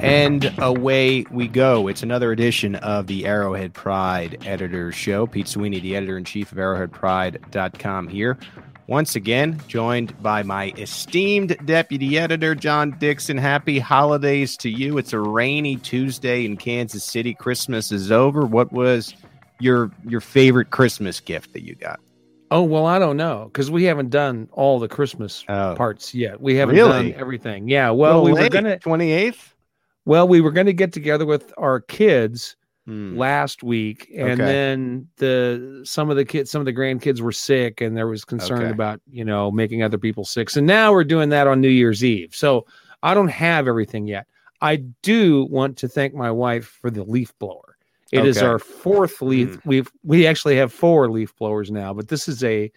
And away we go. It's another edition of the Arrowhead Pride Editor Show. Pete Sweeney, the editor in chief of arrowheadpride.com, here. Once again, joined by my esteemed deputy editor, John Dixon. Happy holidays to you. It's a rainy Tuesday in Kansas City. Christmas is over. What was your your favorite Christmas gift that you got? Oh well, I don't know because we haven't done all the Christmas Oh. parts yet. We haven't Really? done everything. Yeah. Well, we were gonna. twenty eighth. Well, we were gonna get together with our kids Hmm. last week, and Okay. then the some of the kids, some of the grandkids were sick, and there was concern Okay. about you know making other people sick. So now we're doing that on New Year's Eve. So I don't have everything yet. I do want to thank my wife for the leaf blower. It is Okay. our fourth leaf. Hmm. We've we actually have four leaf blowers now, but this is a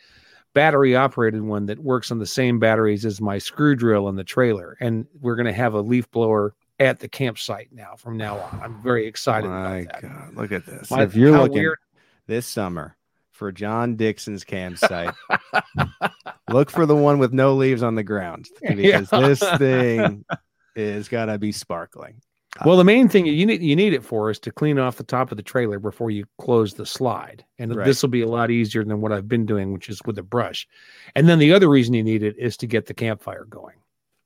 battery operated one that works on the same batteries as my screw drill in the trailer, and we're going to have a leaf blower at the campsite now from now on. I'm very excited My about that. God, look at this. My- if you're looking weird- this summer for John Dixon's campsite, look for the one with no leaves on the ground because Yeah. this thing is gonna be sparkling. Well, the main thing you need you need it for is to clean off the top of the trailer before you close the slide, and Right. this will be a lot easier than what I've been doing, which is with a brush. And then the other reason you need it is to get the campfire going.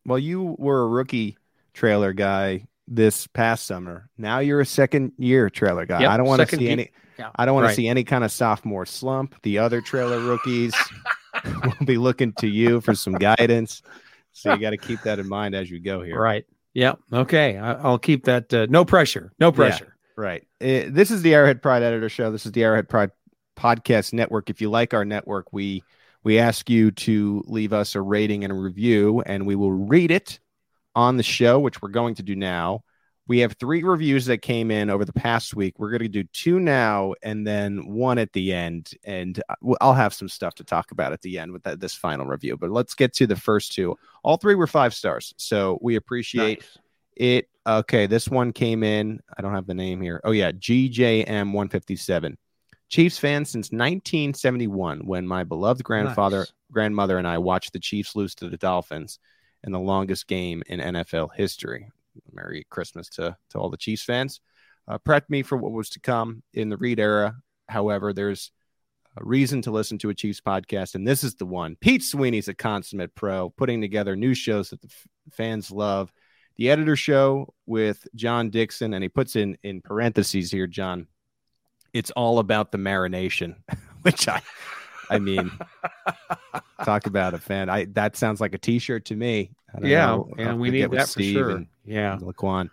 Well, you were a rookie trailer guy this past summer. Now you're a second year trailer guy. Yep, I don't want to see any. yeah, I don't want right. to see any kind of sophomore slump. The other trailer rookies will be looking to you for some guidance. So you got to keep that in mind as you go here. Right. Yeah. Okay. I, I'll keep that. Uh, no pressure. No pressure. Right. Uh, this is the Arrowhead Pride Editor Show. This is the Arrowhead Pride Podcast Network. If you like our network, we we ask you to leave us a rating and a review, and we will read it on the show, which we're going to do now. We have three reviews that came in over the past week. We're going to do two now and then one at the end. And uh, I'll have some stuff to talk about at the end with that, this final review. But let's get to the first two. All three were five stars. So we appreciate Nice. it okay this one came in i don't have the name here oh yeah gjm 157 chiefs fan since 1971 when my beloved grandfather Nice. grandmother and i watched the chiefs lose to the dolphins in the longest game in nfl history. Merry christmas to, to all the chiefs fans. Uh, me for what was to come in the Reid era. However there's a reason to listen to a chiefs podcast and this is the one. Pete sweeney's a consummate pro putting together new shows that the f- fans love. The editor show with John Dixon, and he puts in in parentheses here, John. It's all about the marination, which I, I mean, talk about a fan. I that sounds like a T-shirt to me. Yeah. know. And we need that for sure. and- yeah. and Laquan.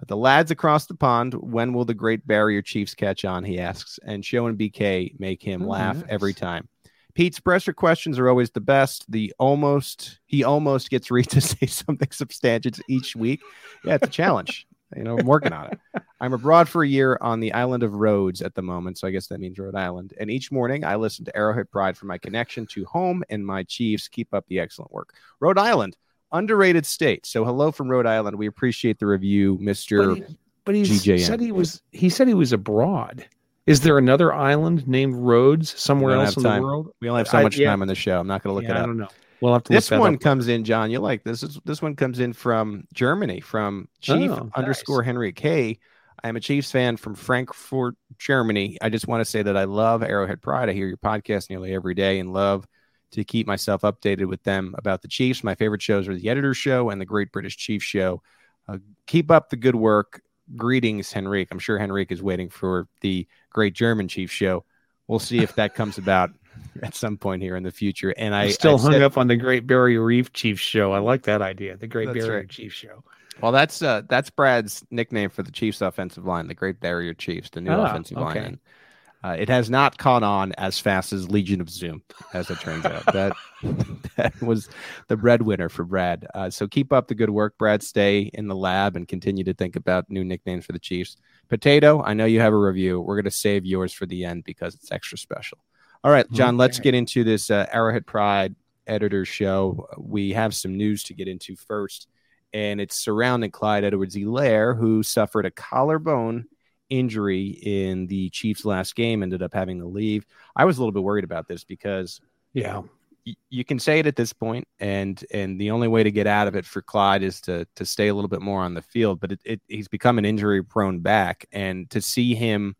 Uh, the lads across the pond. When will the Great Barrier Chiefs catch on? He asks, and Show and BK make him Oh, laugh nice. every time. Pete's presser questions are always the best. The almost he almost gets Reid to say something substantial each week. Yeah, it's a challenge. You know, I'm working on it. I'm abroad for a year on the island of Rhodes at the moment, so I guess that means Rhode Island. And each morning I listen to Arrowhead Pride for my connection to home and my Chiefs. Keep up the excellent work. Rhode Island, underrated state. So hello from Rhode Island. We appreciate the review, Mister. But he, but said he was. He said he was abroad. Is there another island named Rhodes somewhere else in time. the world? We only have so I- much yeah. time on the show. I'm not going to look Yeah, it I don't know. We'll have to This one up. comes in, John. You like this? Is this one comes in from Germany, from Chief Oh, underscore Henry K. I am a Chiefs fan from Frankfurt, Germany. I just want to say that I love Arrowhead Pride. I hear your podcast nearly every day and love to keep myself updated with them about the Chiefs. My favorite shows are the Editor Show and the Great British Chiefs Show. Uh, keep up the good work. Greetings, Henrique. I'm sure Henrique is waiting for the Great German Chiefs Show. We'll see if that comes about at some point here in the future. And I I'm still I hung said- up on the Great Barrier Reef Chiefs show. I like that idea. The Great Barrier right. Chiefs show. Well, that's uh, that's Brad's nickname for the Chiefs' offensive line, the Great Barrier Chiefs, the new Ah, offensive line. okay. And, uh, it has not caught on as fast as Legion of Zoom, as it turns out. That that was the breadwinner for Brad. Uh, so keep up the good work, Brad. Stay in the lab and continue to think about new nicknames for the Chiefs. Potato, I know you have a review. We're going to save yours for the end because it's extra special. All right, John, let's get into this uh, Arrowhead Pride editor show. We have some news to get into first and it's surrounding Clyde Edwards-Helaire, who suffered a collarbone injury in the Chiefs' last game, ended up having to leave. I was a little bit worried about this because Yeah. y- you can say it at this point, and and the only way to get out of it for Clyde is to to stay a little bit more on the field. But it, it, he's become an injury prone back, and to see him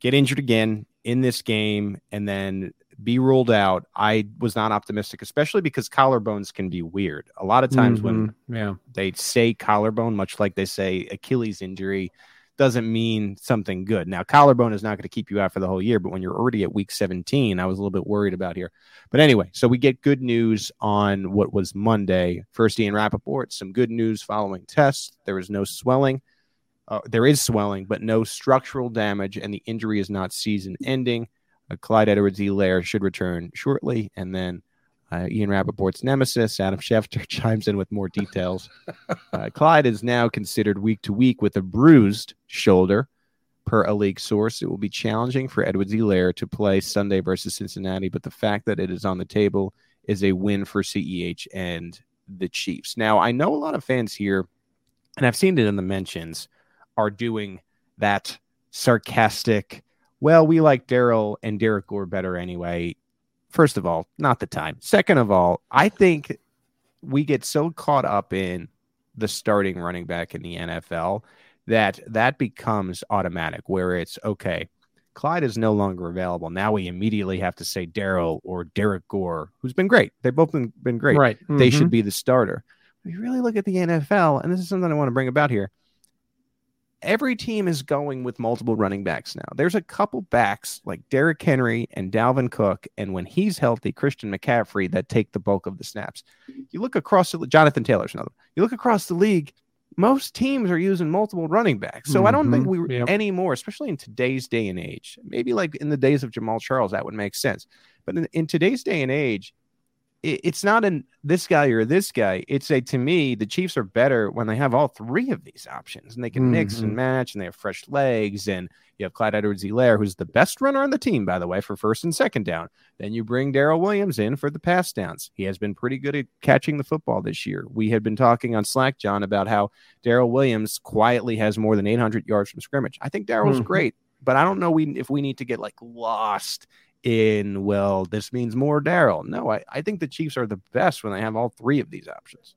get injured again in this game and then be ruled out, I was not optimistic, especially because collarbones can be weird. A lot of times when Mhm. yeah. they say collarbone, much like they say Achilles injury, doesn't mean something good. Now, collarbone is not going to keep you out for the whole year, but when you're already at week 17, I was a little bit worried about here. But anyway, so we get good news on what was Monday. First, Ian Rapoport, some good news following tests. There was no swelling. Uh, there is swelling, but no structural damage, and the injury is not season ending. Uh, Clyde Edwards-Helaire should return shortly, and then uh, Ian Rapoport's nemesis, Adam Schefter, chimes in with more details. Uh, Clyde is now considered week to week with a bruised shoulder. Per a league source, it will be challenging for Edwards-Helaire to play Sunday versus Cincinnati, but the fact that it is on the table is a win for CEH and the Chiefs. Now, I know a lot of fans here, and I've seen it in the mentions, are doing that sarcastic, well, we like Darrel and Derrick Gore better anyway. First of all, not the time. Second of all, I think we get so caught up in the starting running back in the NFL that that becomes automatic where it's okay. Clyde is no longer available. Now we immediately have to say Darrel or Derrick Gore, who's been great. They've both been, been great. Right. They Mhm. should be the starter. If you really look at the NFL, and this is something I want to bring about here, every team is going with multiple running backs now. There's a couple backs like Derrick Henry and Dalvin Cook, and when he's healthy, Christian McCaffrey that take the bulk of the snaps. You look across the Jonathan Taylor's another. You look across the league, most teams are using multiple running backs. So I don't think we Mhm. Yep. anymore, especially in today's day and age. Maybe like in the days of Jamaal Charles, that would make sense. But in, in today's day and age, it's not an this guy or this guy. It's a to me, the Chiefs are better when they have all three of these options and they can mix and Mhm. match and they have fresh legs. And you have Clyde Edwards-Helaire, who's the best runner on the team, by the way, for first and second down. Then you bring Darrel Williams in for the pass downs. He has been pretty good at catching the football this year. We had been talking on Slack, John, about how Darrel Williams quietly has more than 800 yards from scrimmage. I think Darrel's Mhm. great, but I don't know we, if we need to get like lost in, well, this means more Darrel. No, I, I think the Chiefs are the best when they have all three of these options.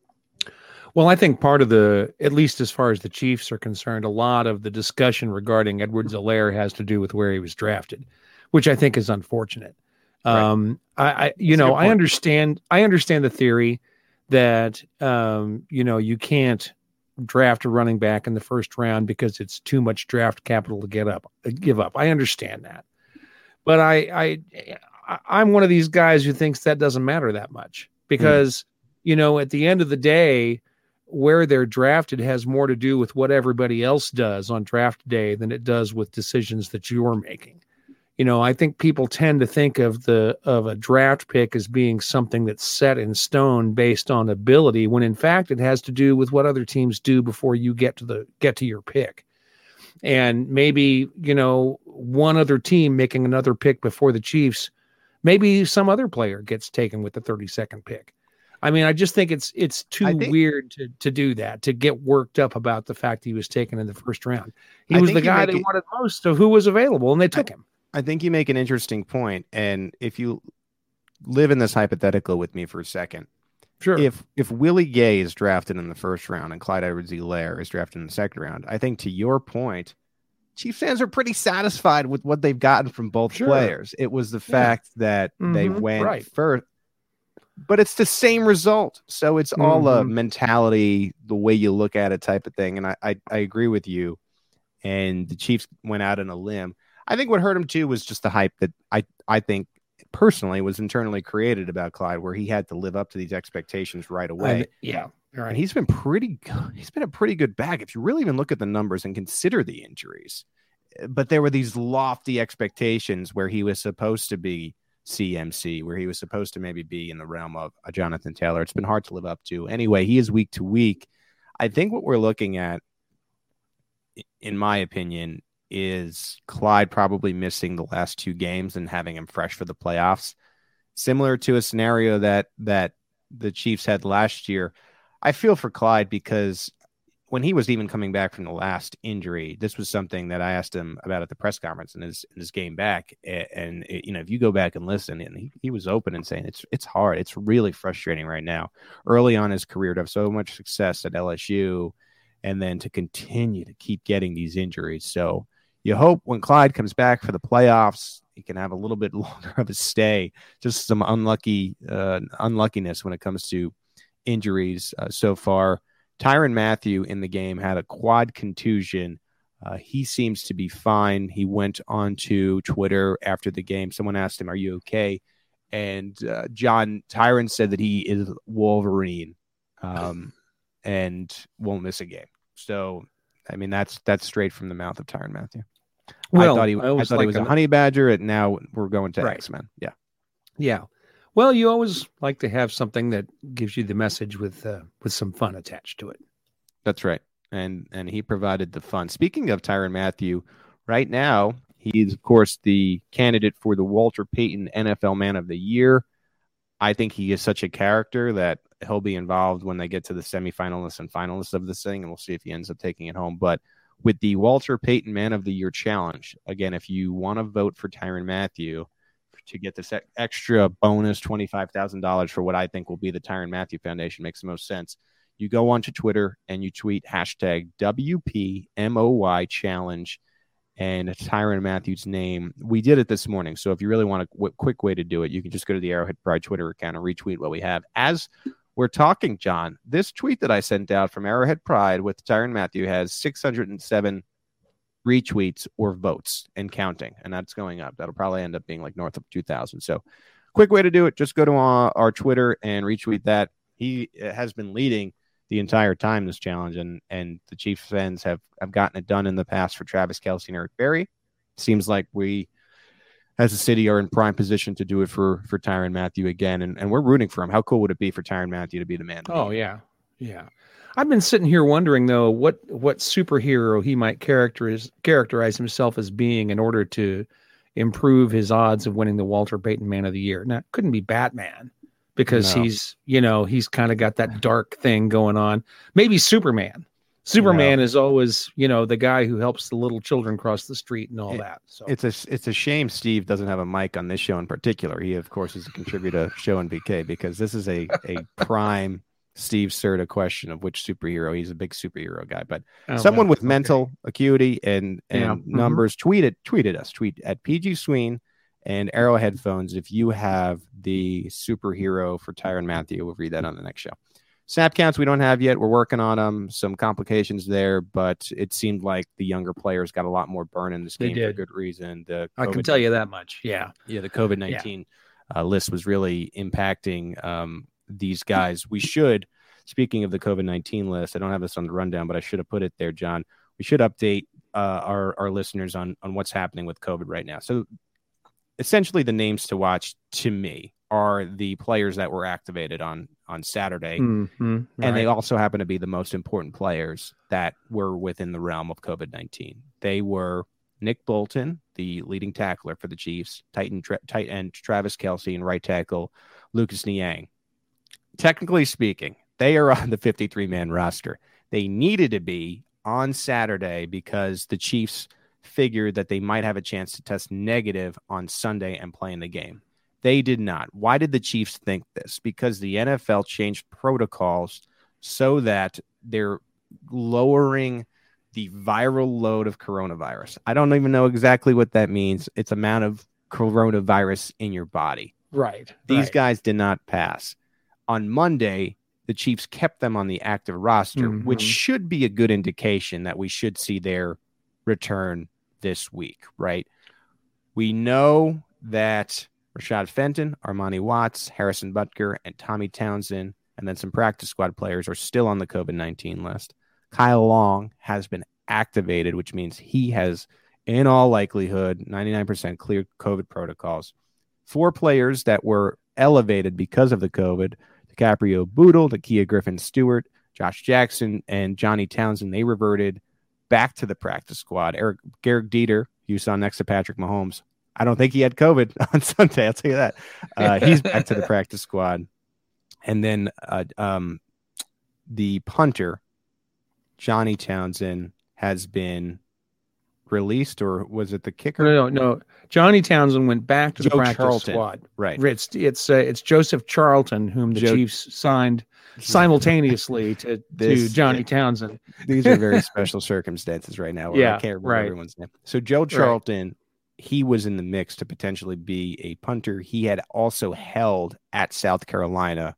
Well, I think part of the, at least as far as the Chiefs are concerned, a lot of the discussion regarding Edwards-Helaire has to do with where he was drafted, which I think is unfortunate. Right. Um, I, I you That's know, I understand, I understand the theory that, um, you know, you can't draft a running back in the first round because it's too much draft capital to get up, give up. I understand that, but I, I, I'm one of these guys who thinks that doesn't matter that much because, you know, at the end of the day, where they're drafted has more to do with what everybody else does on draft day than it does with decisions that you're making. You know, I think people tend to think of the of a draft pick as being something that's set in stone based on ability when in fact it has to do with what other teams do before you get to the get to your pick. And maybe, you know, one other team making another pick before the Chiefs, maybe some other player gets taken with the 32nd pick. I mean, I just think it's it's too think- weird to to do that, to get worked up about the fact he was taken in the first round. He I was the guy they it- wanted most of who was available, and they took him. I think you make an interesting point, and if you live in this hypothetical with me for a second, Sure. if if Willie Gay is drafted in the first round and Clyde Edwards-Helaire is drafted in the second round, I think to your point, Chiefs fans are pretty satisfied with what they've gotten from both Sure. players. It was the Yeah. fact that they Mhm, went right. first, but it's the same result. So it's all a Mhm. mentality, the way you look at it, type of thing. And I, I I agree with you. And the Chiefs went out on a limb. I think what hurt him too was just the hype that I I think personally was internally created about Clyde, where he had to live up to these expectations right away. Yeah. Right. And he's been pretty good. He's been a pretty good back if you really even look at the numbers and consider the injuries. Eh, but there were these lofty expectations where he was supposed to be CMC, where he was supposed to maybe be in the realm of a Jonathan Taylor. It's been hard to live up to. Anyway, he is week to week. I think what we're looking at, in my opinion, is Clyde probably missing the last two games and having him fresh for the playoffs, similar to a scenario that that the Chiefs had last year. I feel for Clyde because when he was even coming back from the last injury, this was something that I asked him about at the press conference and his his game back. And it, you know, if you go back and listen, and he, he was open and saying it's it's hard, it's really frustrating right now. Early on his career to have so much success at LSU, and then to continue to keep getting these injuries. So you hope when Clyde comes back for the playoffs, he can have a little bit longer of a stay. Just some unlucky uh, unluckiness when it comes to injuries uh, so far. Tyrann Mathieu in the game had a quad contusion. Uh, he seems to be fine. He went on to Twitter after the game. Someone asked him, "Are you okay?" And uh, John Tyrann said that he is Wolverine um, and won't miss a game. So, I mean, that's that's straight from the mouth of Tyrann Mathieu. Well, I thought he, I, I thought he was a honey badger, and now we're going to right. X Men. Yeah, yeah. Well, you always like to have something that gives you the message with uh, with some fun attached to it. That's right, and and he provided the fun. Speaking of Tyrann Mathieu, right now he's of course the candidate for the Walter Payton NFL Man of the Year. I think he is such a character that he'll be involved when they get to the semifinalists and finalists of this thing, and we'll see if he ends up taking it home. But with the Walter Payton Man of the Year challenge. Again, if you want to vote for Tyrann Mathieu to get this extra bonus $25,000 for what I think will be the Tyrann Mathieu Foundation, makes the most sense. You go onto Twitter and you tweet hashtag WPMOY challenge and Tyrann Mathieu's name. We did it this morning. So if you really want a quick way to do it, you can just go to the Arrowhead Pride Twitter account and retweet what we have. As we're talking, John. This tweet that I sent out from Arrowhead Pride with Tyrann Mathieu has 607 retweets or votes and counting, and that's going up. That'll probably end up being like north of 2,000. So, quick way to do it: just go to our, our Twitter and retweet that. He uh, has been leading the entire time this challenge, and and the Chiefs fans have have gotten it done in the past for Travis Kelce and Eric Berry. Seems like we as a city are in prime position to do it for for Tyrann Mathieu again, and, and we're rooting for him. How cool would it be for Tyrann Mathieu to be the man? Oh yeah, yeah. I've been sitting here wondering though what what superhero he might characterize characterize himself as being in order to improve his odds of winning the Walter Payton Man of the Year. Now, it couldn't be Batman because no. he's you know he's kind of got that dark thing going on. Maybe Superman Superman is always, you know, the guy who helps the little children cross the street and all it, that. So it's a it's a shame Steve doesn't have a mic on this show in particular. He of course is a contributor to show NBK because this is a a prime Steve Serta question of which superhero. He's a big superhero guy, but oh, someone with okay. mental acuity and and yeah. Mm-hmm. numbers tweeted tweeted us tweet at PG Sween and Arrow headphones if you have the superhero for Tyrann Mathieu. We'll read that on the next show. Snap counts we don't have yet. We're working on them. Some complications there, but it seemed like the younger players got a lot more burn in this game for good reason. The I can tell you that much. Yeah, yeah. The COVID nineteen yeah. uh, list was really impacting um, these guys. We should. Speaking of the COVID nineteen list, I don't have this on the rundown, but I should have put it there, John. We should update uh, our our listeners on on what's happening with COVID right now. So, essentially, the names to watch to me are the players that were activated on on Saturday, mm-hmm, right. and they also happen to be the most important players that were within the realm of COVID nineteen. They were Nick Bolton, the leading tackler for the Chiefs, Titan tra- tight end Travis Kelce, and right tackle Lucas Niang. Technically speaking, they are on the 53 man roster. They needed to be on Saturday because the Chiefs figured that they might have a chance to test negative on Sunday and play in the game. They did not. Why did the Chiefs think this? Because the NFL changed protocols so that they're lowering the viral load of coronavirus. I don't even know exactly what that means. It's amount of coronavirus in your body. Right. These right. guys did not pass. On Monday, the Chiefs kept them on the active roster, mm-hmm. which should be a good indication that we should see their return this week, right? We know that Rashad Fenton, Armani Watts, Harrison Butker, and Tommy Townsend, and then some practice squad players are still on the COVID 19 list. Kyle Long has been activated, which means he has, in all likelihood, 99% cleared COVID protocols. Four players that were elevated because of the COVID DiCaprio Bootle, Nakia Griffin Stewart, Josh Jackson, and Johnny Townsend, they reverted back to the practice squad. Eric Gehrig Dieter, you saw next to Patrick Mahomes. I don't think he had COVID on Sunday. I'll tell you that. Uh, he's back to the practice squad. And then uh, um, the punter, Johnny Townsend, has been released, or was it the kicker? No, no, no. Johnny Townsend went back to Joe the practice Charlton. squad. Right. It's it's uh, it's Joseph Charlton, whom the Joe- Chiefs signed simultaneously to to This- Johnny Townsend. These are very special circumstances right now. Where I Yeah, can't remember right. everyone's name. So Joe Charlton, he was in the mix to potentially be a punter. He had also held at South Carolina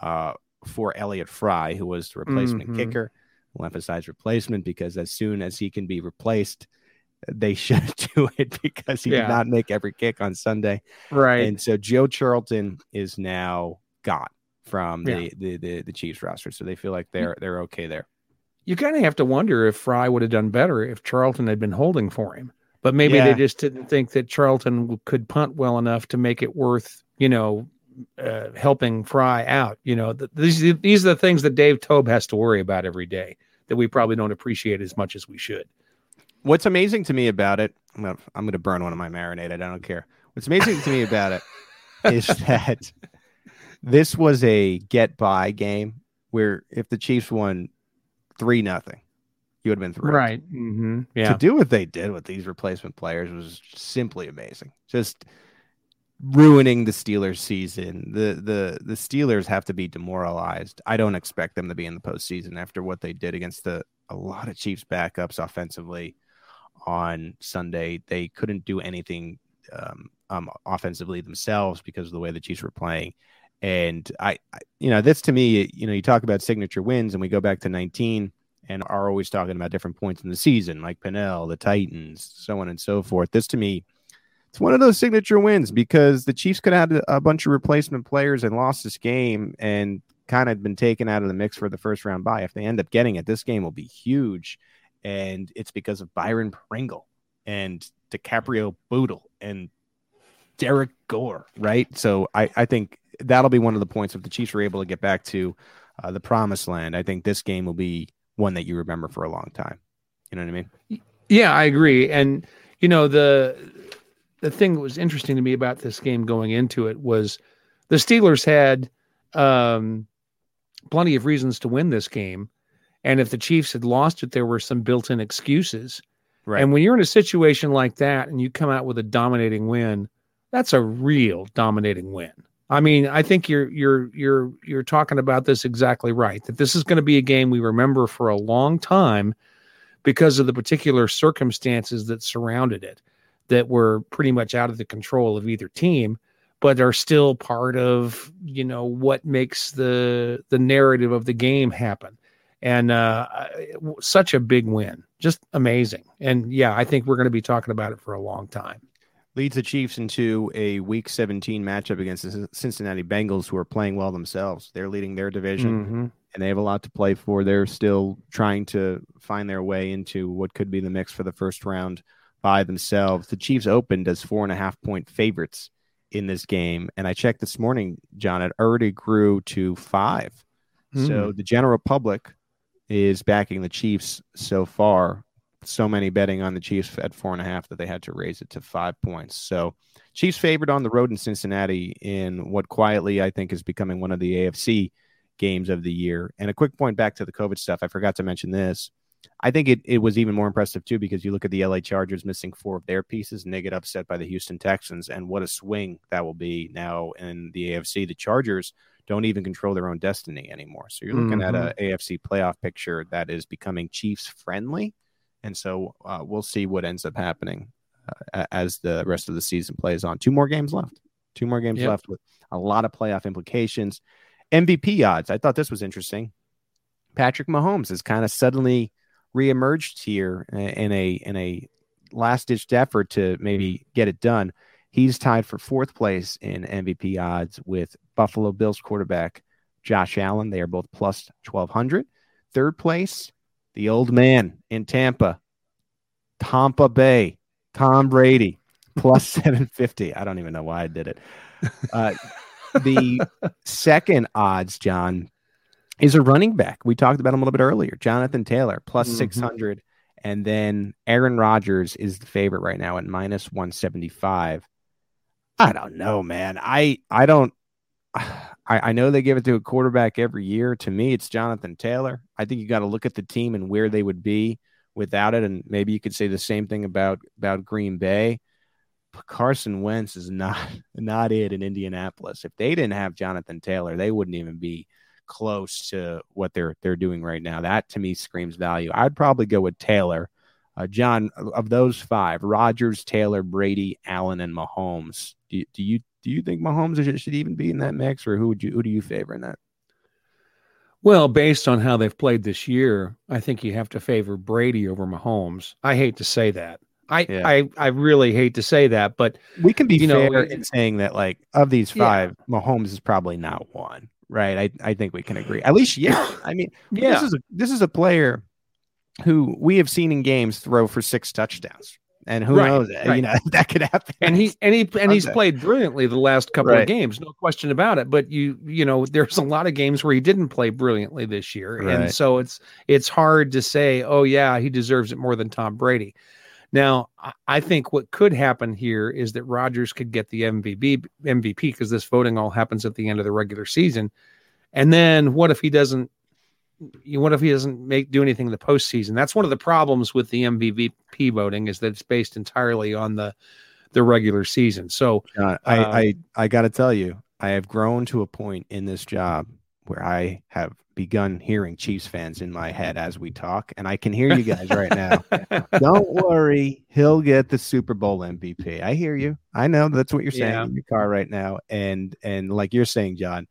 uh, for Elliot Fry, who was the replacement Mhm. kicker. We'll emphasize replacement because as soon as he can be replaced, they should do it because he Yeah. did not make every kick on Sunday. Right. And so Joe Charlton is now gone from Yeah. the, the, the, the Chiefs roster. So they feel like they're they're okay there. you kind of have to wonder if Fry would have done better if Charlton had been holding for him. But maybe Yeah. they just didn't think that Charlton could punt well enough to make it worth, you know, uh, helping Fry out. You know, th- these these are the things that Dave Toub has to worry about every day that we probably don't appreciate as much as we should. What's amazing to me about it, I'm gonna, I'm gonna burn one of my marinade. I don't care. What's amazing to me about it is that this was a get by game where if the Chiefs won three nothing, you would have been thrilled. Mm-hmm. To do what they did with these replacement players was simply amazing. Just ruining the Steelers season. The the the Steelers have to be demoralized. I don't expect them to be in the postseason after what they did against the a lot of Chiefs backups offensively on Sunday. They couldn't do anything um, um, offensively themselves because of the way the Chiefs were playing. And I, I, you know, this to me, you know, you talk about signature wins, and we go back to 19 and are always talking about different points in the season, like Pinnell, the Titans, so on and so forth. This to me, it's one of those signature wins because the Chiefs could have had a bunch of replacement players and lost this game and kind of been taken out of the mix for the first round bye. If they end up getting it, this game will be huge. And it's because of Byron Pringle and DiCaprio Bootle and Derrick Gore, right? So I, I think that'll be one of the points if the Chiefs are able to get back to uh, the promised land. I think this game will be one that you remember for a long time. You know what I mean? Yeah, I agree. And you know the the thing that was interesting to me about this game going into it was the Steelers had um, plenty of reasons to win this game, and if the Chiefs had lost it, there were some built-in excuses. Right. And when you're in a situation like that and you come out with a dominating win, that's a real dominating win. I mean, I think you're you're you're you're talking about this exactly right. That this is going to be a game we remember for a long time because of the particular circumstances that surrounded it that were pretty much out of the control of either team but are still part of you know what makes the the narrative of the game happen. And uh such a big win. Just amazing. And yeah i think we're going to be talking about it for a long time leads the Chiefs into a Week 17 matchup against the Cincinnati Bengals, who are playing well themselves. They're leading their division, Mhm. and they have a lot to play for. They're still trying to find their way into what could be the mix for the first round by themselves. The Chiefs opened as four and a half point favorites in this game, and I checked this morning, John. It already grew to five. So the general public is backing the Chiefs so far so many betting on the Chiefs at four and a half that they had to raise it to five points. So Chiefs favored on the road in Cincinnati in what quietly I think is becoming one of the AFC games of the year. And a quick point back to the COVID stuff. I forgot to mention this. I think it, it was even more impressive too because you look at the LA Chargers missing four of their pieces and they get upset by the Houston Texans. And what a swing that will be now in the AFC. The Chargers don't even control their own destiny anymore. So you're looking at a mm-hmm. AFC playoff picture that is becoming Chiefs friendly. And so uh, we'll see what ends up happening uh, as the rest of the season plays on. Two more games left. Two more games Yep. left with a lot of playoff implications. MVP odds. I thought this was interesting. Patrick Mahomes has kind of suddenly reemerged here in a in a last ditched effort to maybe get it done. He's tied for fourth place in MVP odds with Buffalo Bills quarterback Josh Allen. They are both plus 1200. Third place, the old man in Tampa, Tampa Bay, Tom Brady, plus 750. I don't even know why I did it. Uh, the second odds, John, is a running back. We talked about him a little bit earlier. Jonathan Taylor, plus mm-hmm. 600. And then Aaron Rodgers is the favorite right now at minus 175. I don't know, man. I I don't I, I know they give it to a quarterback every year. To me, it's Jonathan Taylor. I think you got to look at the team and where they would be without it. And maybe you could say the same thing about about Green Bay. But Carson Wentz is not not it in Indianapolis. If they didn't have Jonathan Taylor, they wouldn't even be close to what they're they're doing right now. That to me screams value. I'd probably go with Taylor. Uh, John, of those five, Rodgers, Taylor, Brady, Allen, and Mahomes. Do, do you do you think Mahomes should, should even be in that mix, or who would you who do you favor in that? Well, based on how they've played this year, I think you have to favor Brady over Mahomes. I hate to say that. I yeah. I, I really hate to say that, but we can be fair know, in saying that like of these five, yeah. Mahomes is probably not one, right? I, I think we can agree. At least, yeah. I mean, yeah. this is a this is a player who we have seen in games throw for six touchdowns and who right, knows? Eh, right. You know that could happen. And he and he and he's played brilliantly the last couple right. of games, no question about it. But you you know, there's a lot of games where he didn't play brilliantly this year, and so it's it's hard to say, oh yeah, he deserves it more than Tom Brady. Now, I think what could happen here is that Rodgers could get the MVP MVP because this voting all happens at the end of the regular season. And then what if he doesn't what if he doesn't make do anything in the postseason? That's one of the problems with the MVP voting is that it's based entirely on the the regular season. So uh, I, I I got to tell you, I have grown to a point in this job where I have begun hearing Chiefs fans in my head as we talk, and I can hear you guys right now. Don't worry, he'll get the Super Bowl MVP. I hear you. I know that's what you're saying yeah. in your car right now, and and like you're saying, John,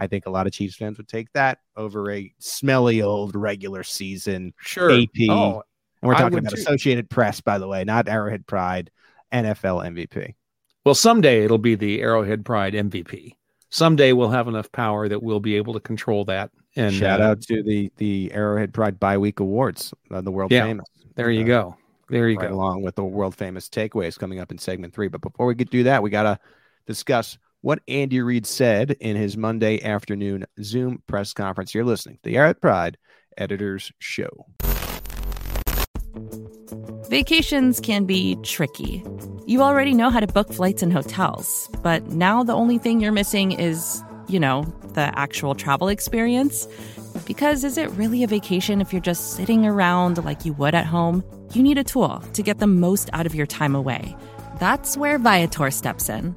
I think a lot of Chiefs fans would take that over a smelly old regular season sure. AP. Oh, and we're talking about too. Associated Press, by the way, not Arrowhead Pride, NFL MVP. Well, someday it'll be the Arrowhead Pride MVP. Someday we'll have enough power that we'll be able to control that. And shout uh, out to the the Arrowhead Pride Bi Week Awards, uh, the world yeah, famous. There you uh, go. There you right go. Along with the world famous takeaways coming up in segment three. But before we get do that, we gotta discuss what Andy Reid said in his Monday afternoon Zoom press conference. You're listening to the Arrowhead Pride Editors Show. Vacations can be tricky. You already know how to book flights and hotels, but now the only thing you're missing is, you know, the actual travel experience. Because is it really a vacation if you're just sitting around like you would at home? You need a tool to get the most out of your time away. That's where Viator steps in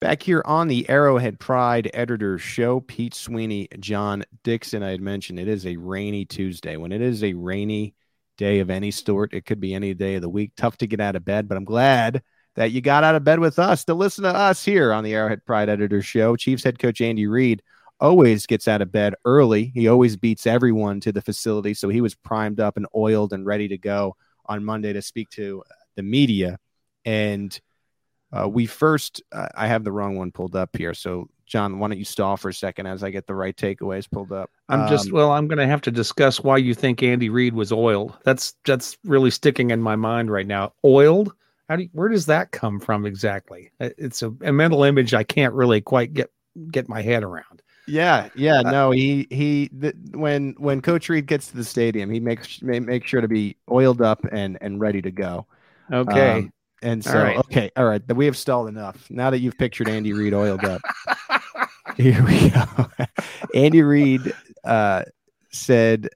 Back here on the Arrowhead Pride Editors Show, Pete Sweeney, John Dixon. I had mentioned it is a rainy Tuesday. When it is a rainy day of any sort, it could be any day of the week. Tough to get out of bed, but I'm glad that you got out of bed with us to listen to us here on the Arrowhead Pride Editors Show. Chiefs head coach Andy Reid always gets out of bed early. He always beats everyone to the facility. So he was primed up and oiled and ready to go on Monday to speak to the media. And uh, we first, uh, I have the wrong one pulled up here. So, John, why don't you stall for a second as I get the right takeaways pulled up? I'm just, um, well, I'm going to have to discuss why you think Andy Reid was oiled. That's that's really sticking in my mind right now. Oiled? How do you, where does that come from exactly? It's a, a mental image I can't really quite get get my head around. Yeah, yeah, uh, no, he he the, when when Coach Reid gets to the stadium, he makes make sure to be oiled up and and ready to go. Okay. Um, and so, right. okay, all right, we have stalled enough. Now that you've pictured Andy Reid oiled up, here we go. Andy Reid uh, said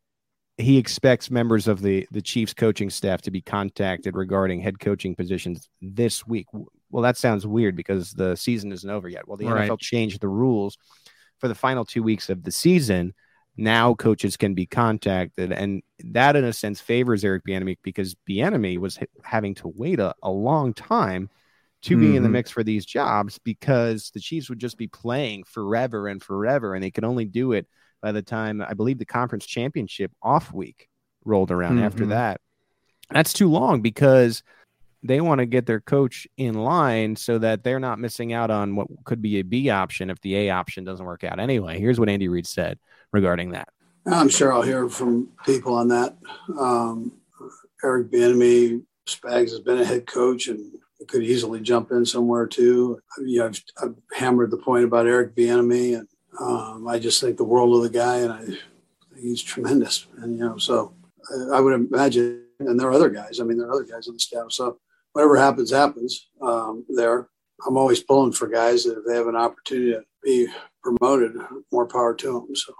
he expects members of the the Chiefs coaching staff to be contacted regarding head coaching positions this week. Well, that sounds weird because the season isn't over yet. Well, the Right. NFL changed the rules for the final two weeks of the season. Now coaches can be contacted, and that in a sense favors Eric Bieniemy because Bieniemy was ha- having to wait a, a long time to be in the Mhm. mix for these jobs because the Chiefs would just be playing forever and forever, and they could only do it by the time I believe the conference championship off week rolled around. After Mhm. that, that's too long because they want to get their coach in line so that they're not missing out on what could be a B option if the A option doesn't work out. Anyway, here's what Andy Reid said regarding that. I'm sure I'll hear from people on that. Um, Eric Bieniemy, Spags has been a head coach and could easily jump in somewhere too. You know, I've, I've hammered the point about Eric Bieniemy, and um, I just think the world of the guy, and I think he's tremendous. And you know, so I, I would imagine, and there are other guys. I mean, there are other guys on the staff. So whatever happens, happens. Um, there, I'm always pulling for guys that if they have an opportunity to be promoted, more power to them. So.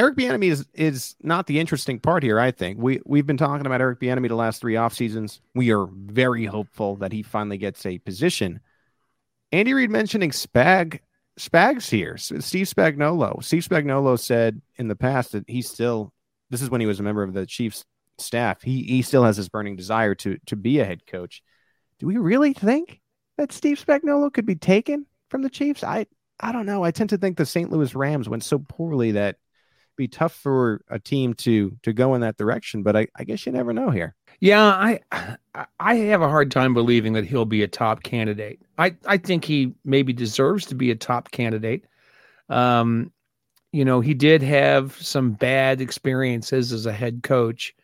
Eric Bieniemy is is not the interesting part here. I think we we've been talking about Eric Bieniemy the last three off seasons. We are very hopeful that he finally gets a position. Andy Reid mentioning Spag Spags here, Steve Spagnuolo. Steve Spagnuolo said in the past that he still. This is when he was a member of the Chiefs staff. He he still has this burning desire to to be a head coach. Do we really think that Steve Spagnuolo could be taken from the Chiefs? I I don't know. I tend to think the St. Louis Rams went so poorly that be tough for a team to to go in that direction. But I, I guess you never know here. Yeah, I I have a hard time believing that he'll be a top candidate. I I think he maybe deserves to be a top candidate. Um, you know, he did have some bad experiences as a head coach,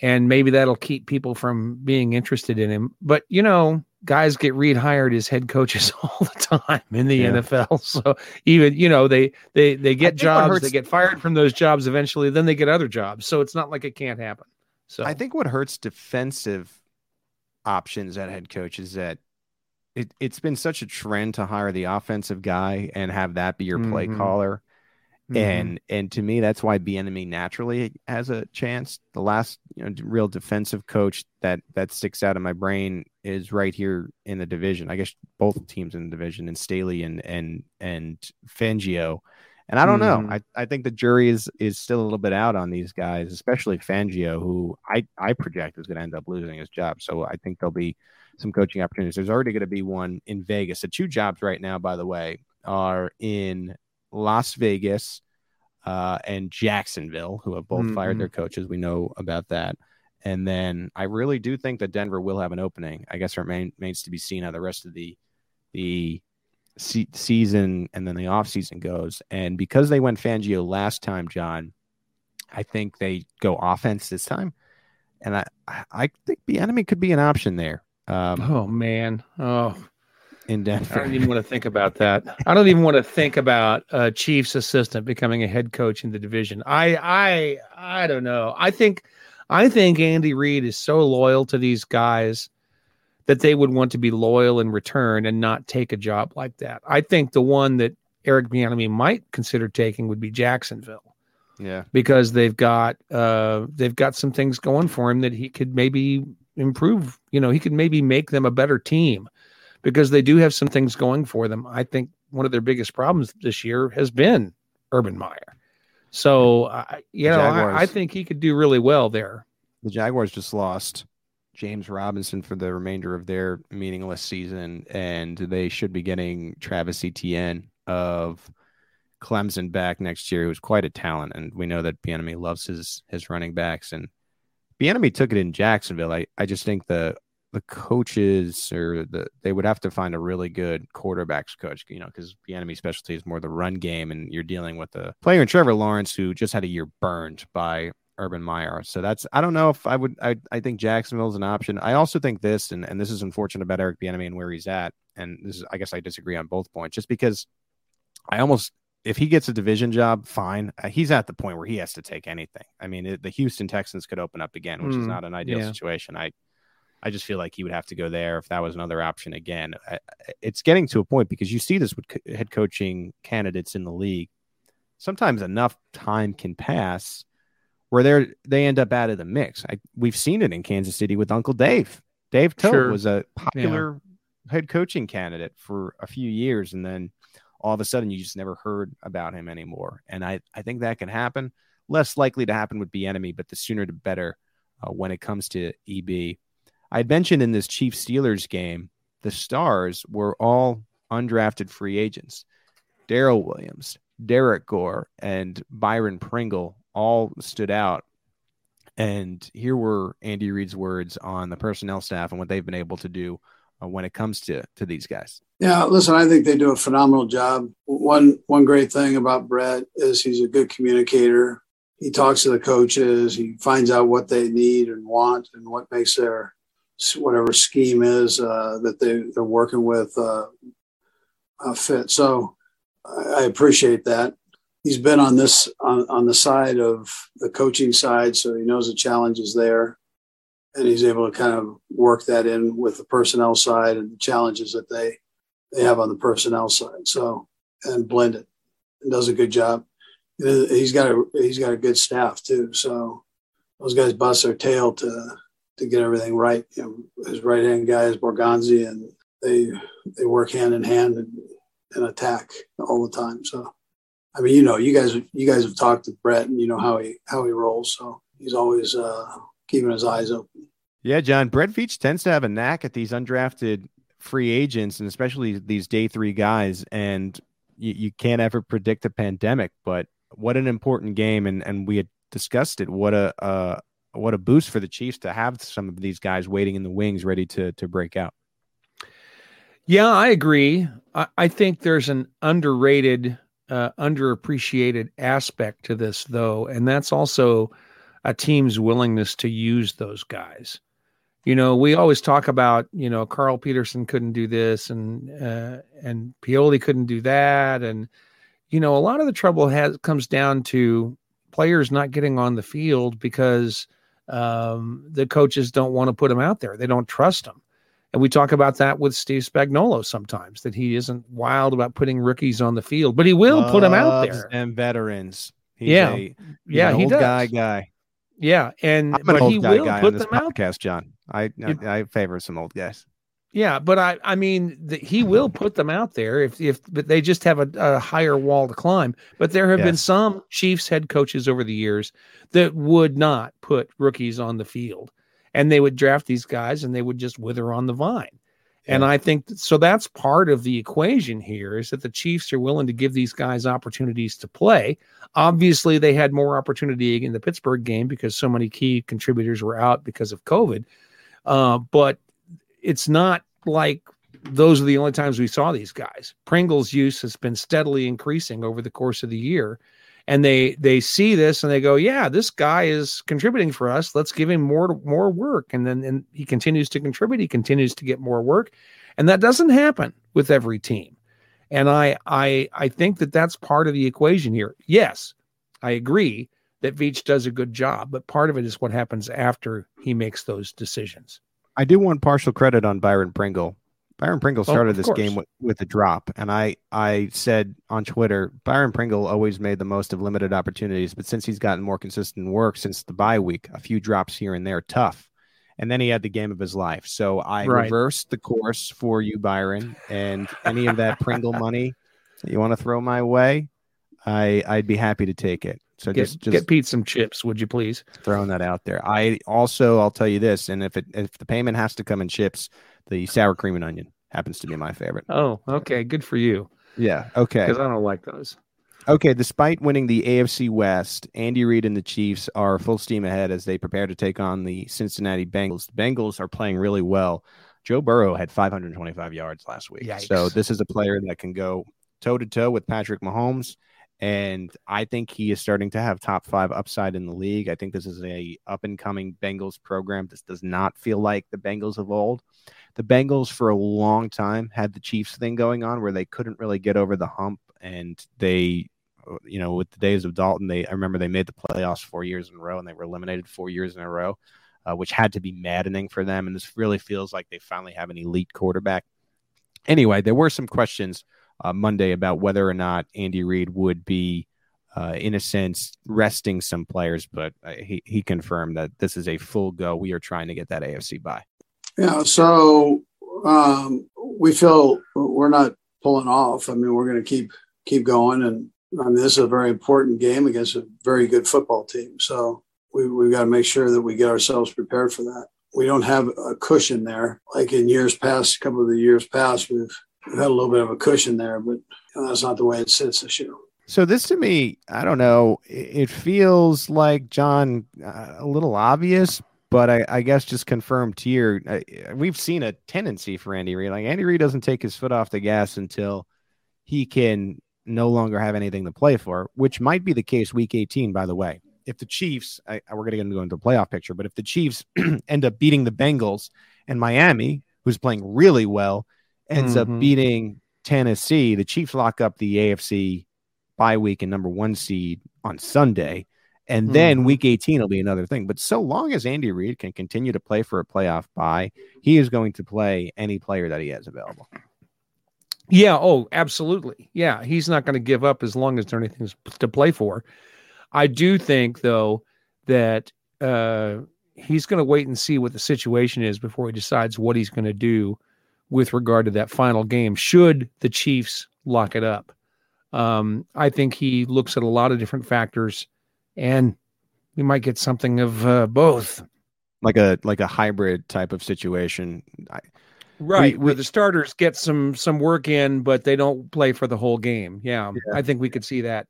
and maybe that'll keep people from being interested in him. But you know, guys get rehired as head coaches all the time in the Yeah. NFL. So even you know they they they get jobs, hurts- they get fired from those jobs eventually, then they get other jobs. So it's not like it can't happen. So I think what hurts defensive options at head coach is that it, it's been such a trend to hire the offensive guy and have that be your play Mhm. caller. Mhm. And and to me, that's why Bieniemy naturally has a chance. The last you know real defensive coach that that sticks out in my brain is right here in the division. I guess both teams in the division, and Staley and and and Fangio. And I don't Mhm. know. I, I think the jury is is still a little bit out on these guys, especially Fangio, who I I project is going to end up losing his job. So I think there'll be some coaching opportunities. There's already going to be one in Vegas. The two jobs right now, by the way, are in Las Vegas uh, and Jacksonville, who have both fired Mhm. their coaches. We know about that. And then I really do think that Denver will have an opening. I guess it remains to be seen how the rest of the the se- season and then the off season goes. And because they went Fangio last time, John, I think they go offense this time. And I, I- I think Bieniemy could be an option there um, Oh man. Oh, in I don't even want to think about that. I don't even want to think about a Chiefs assistant becoming a head coach in the division. I I I don't know. I think I think Andy Reid is so loyal to these guys that they would want to be loyal in return and not take a job like that. I think the one that Eric Bieniemy might consider taking would be Jacksonville yeah. because they've got uh they've got some things going for him that he could maybe improve you know he could maybe make them a better team because they do have some things going for them i think one of their biggest problems this year has been urban meyer so I you know I. I think he could do really well there The Jaguars just lost James Robinson for the remainder of their meaningless season, and they should be getting Travis Etienne of Clemson back next year, who's quite a talent. And we know that Bieniemy loves his his running backs. And Bieniemy took it in Jacksonville. I, I just think the the coaches or the they would have to find a really good quarterbacks coach, you know, because Bieniemy specialty is more the run game, and you're dealing with a player in Trevor Lawrence who just had a year burned by Urban Meyer. So that's I don't know if I would I I think Jacksonville's an option. I also think this and and this is unfortunate about Eric Bieniemy and where he's at. And this is I guess I disagree on both points just because I almost if he gets a division job, fine. Uh, he's at the point where he has to take anything. I mean, it, the Houston Texans could open up again, which is Mm, not an ideal yeah. situation. I I just feel like he would have to go there if that was another option again. It's getting to a point because you see this with head coaching candidates in the league. Sometimes enough time can pass where they they end up out of the mix. I, we've seen it in Kansas City with Uncle Dave. Dave Toub sure. was a popular yeah. head coaching candidate for a few years, and then all of a sudden you just never heard about him anymore. And I, I think that can happen. Less likely to happen would be enemy, but the sooner the better uh, when it comes to EB. I mentioned in this Chiefs Steelers game, the stars were all undrafted free agents. Darrel Williams, Derrick Gore, and Byron Pringle all stood out. And here were Andy Reid's words on the personnel staff and what they've been able to do uh, when it comes to to these guys. Yeah, listen, I think they do a phenomenal job. One one great thing about Brett is he's a good communicator. He talks to the coaches. He finds out what they need and want and what makes their whatever scheme is uh, that they they're working with uh, uh fit. So I appreciate that he's been on this on, on the side of the coaching side, so he knows the challenges there, and he's able to kind of work that in with the personnel side and the challenges that they they have on the personnel side. So and blend it, and does a good job. He's got a he's got a good staff too. So those guys bust their tail to to get everything right. You know, his right hand guy is Borgonzi, and they they work hand in hand and, and attack all the time. So I mean, you know, you guys you guys have talked to Brett, and you know how he how he rolls. So he's always uh, keeping his eyes open. Yeah, John. Brett Veach tends to have a knack at these undrafted free agents, and especially these day three guys. And you, you can't ever predict a pandemic, but what an important game, and and we had discussed it. What a uh, what a boost for the Chiefs to have some of these guys waiting in the wings, ready to to break out. Yeah, I agree. I, I think there's an underrated uh, underappreciated aspect to this, though, and that's also a team's willingness to use those guys. You know, we always talk about you know Carl Peterson couldn't do this, and uh, and Pioli couldn't do that, and you know a lot of the trouble has comes down to players not getting on the field because um, the coaches don't want to put them out there. They don't trust them. And we talk about that with Steve Spagnuolo sometimes that he isn't wild about putting rookies on the field, but he will Loves put them out there and veterans. He's yeah, a, yeah, he does. Guy, guy. Yeah, and I'm but he will guy put them podcast, out. John. I, I, I favor some old guys. Yeah, but I I mean the, he will put them out there if if but they just have a, a higher wall to climb. But there have yes. been some Chiefs head coaches over the years that would not put rookies on the field and they would draft these guys and they would just wither on the vine. Yeah. And I think so that's part of the equation here is that the Chiefs are willing to give these guys opportunities to play. Obviously, they had more opportunity in the Pittsburgh game because so many key contributors were out because of COVID. Uh, but it's not like those are the only times we saw these guys. Pringle's use has been steadily increasing over the course of the year and they they see this and they go, yeah, this guy is contributing for us. Let's give him more more work. And then and he continues to contribute. He continues to get more work, and that doesn't happen with every team. And I I I think that that's part of the equation here. Yes, I agree that Veach does a good job, but part of it is what happens after he makes those decisions. I do want partial credit on Byron Pringle Byron Pringle oh, started oh, this course. game with, with a drop, and I I said on Twitter, Byron Pringle always made the most of limited opportunities, but since he's gotten more consistent work since the bye week, a few drops here and there, tough. And then he had the game of his life. So I right. reversed the course for you, Byron, and any of that Pringle money that you want to throw my way, I I'd be happy to take it. So get, just, just get Pete some chips, would you please? Throwing that out there. I also I'll tell you this, and if it if the payment has to come in chips, the sour cream and onion happens to be my favorite. Oh, okay. Good for you. Yeah. Okay. Because I don't like those. Okay. Despite winning the AFC West, Andy Reid and the Chiefs are full steam ahead as they prepare to take on the Cincinnati Bengals. The Bengals are playing really well. Joe Burrow had 525 yards last week. Yikes. So this is a player that can go toe to toe with Patrick Mahomes and I think he is starting to have top five upside in the league. I think this is a up and coming Bengals program. This does not feel like the Bengals of old. The Bengals for a long time had the Chiefs thing going on where they couldn't really get over the hump, and they, you know, with the days of Dalton, they I remember they made the playoffs four years in a row and they were eliminated four years in a row. uh, which had to be maddening for them. And this really feels like they finally have an elite quarterback. Anyway, there were some questions uh, Monday about whether or not Andy Reid would be, uh, in a sense, resting some players, but uh, he, he confirmed that this is a full go. We are trying to get that AFC bye. Yeah, so um, we feel we're not pulling off. I mean, we're going to keep keep going, and I mean, this is a very important game against a very good football team. So we, we've got to make sure that we get ourselves prepared for that. We don't have a cushion there like in years past. A couple of the years past, we've had a little bit of a cushion there, but that's not the way it sits this year. So this to me, I don't know. It feels like John uh, a little obvious, but I, I, guess just confirmed here. I, we've seen a tendency for Andy Reid. Like Andy Reid doesn't take his foot off the gas until he can no longer have anything to play for, which might be the case week 18, by the way. If the Chiefs, I, we're going to go into the playoff picture, but if the Chiefs end up beating the Bengals and Miami, who's playing really well, ends mm-hmm. up beating Tennessee, the Chiefs lock up the AFC bye week and number one seed on Sunday. And then mm-hmm. week 18 will be another thing. But so long as Andy Reid can continue to play for a playoff bye, he is going to play any player that he has available. Yeah. Oh, absolutely. Yeah. He's not going to give up as long as there's anything to play for. I do think, though, that uh, he's going to wait and see what the situation is before he decides what he's going to do with regard to that final game, should the Chiefs lock it up. Um, I think he looks at a lot of different factors, and we might get something of uh, both. Like a like a hybrid type of situation. I, right we, where the starters get some some work in but they don't play for the whole game yeah, yeah, i think we could see that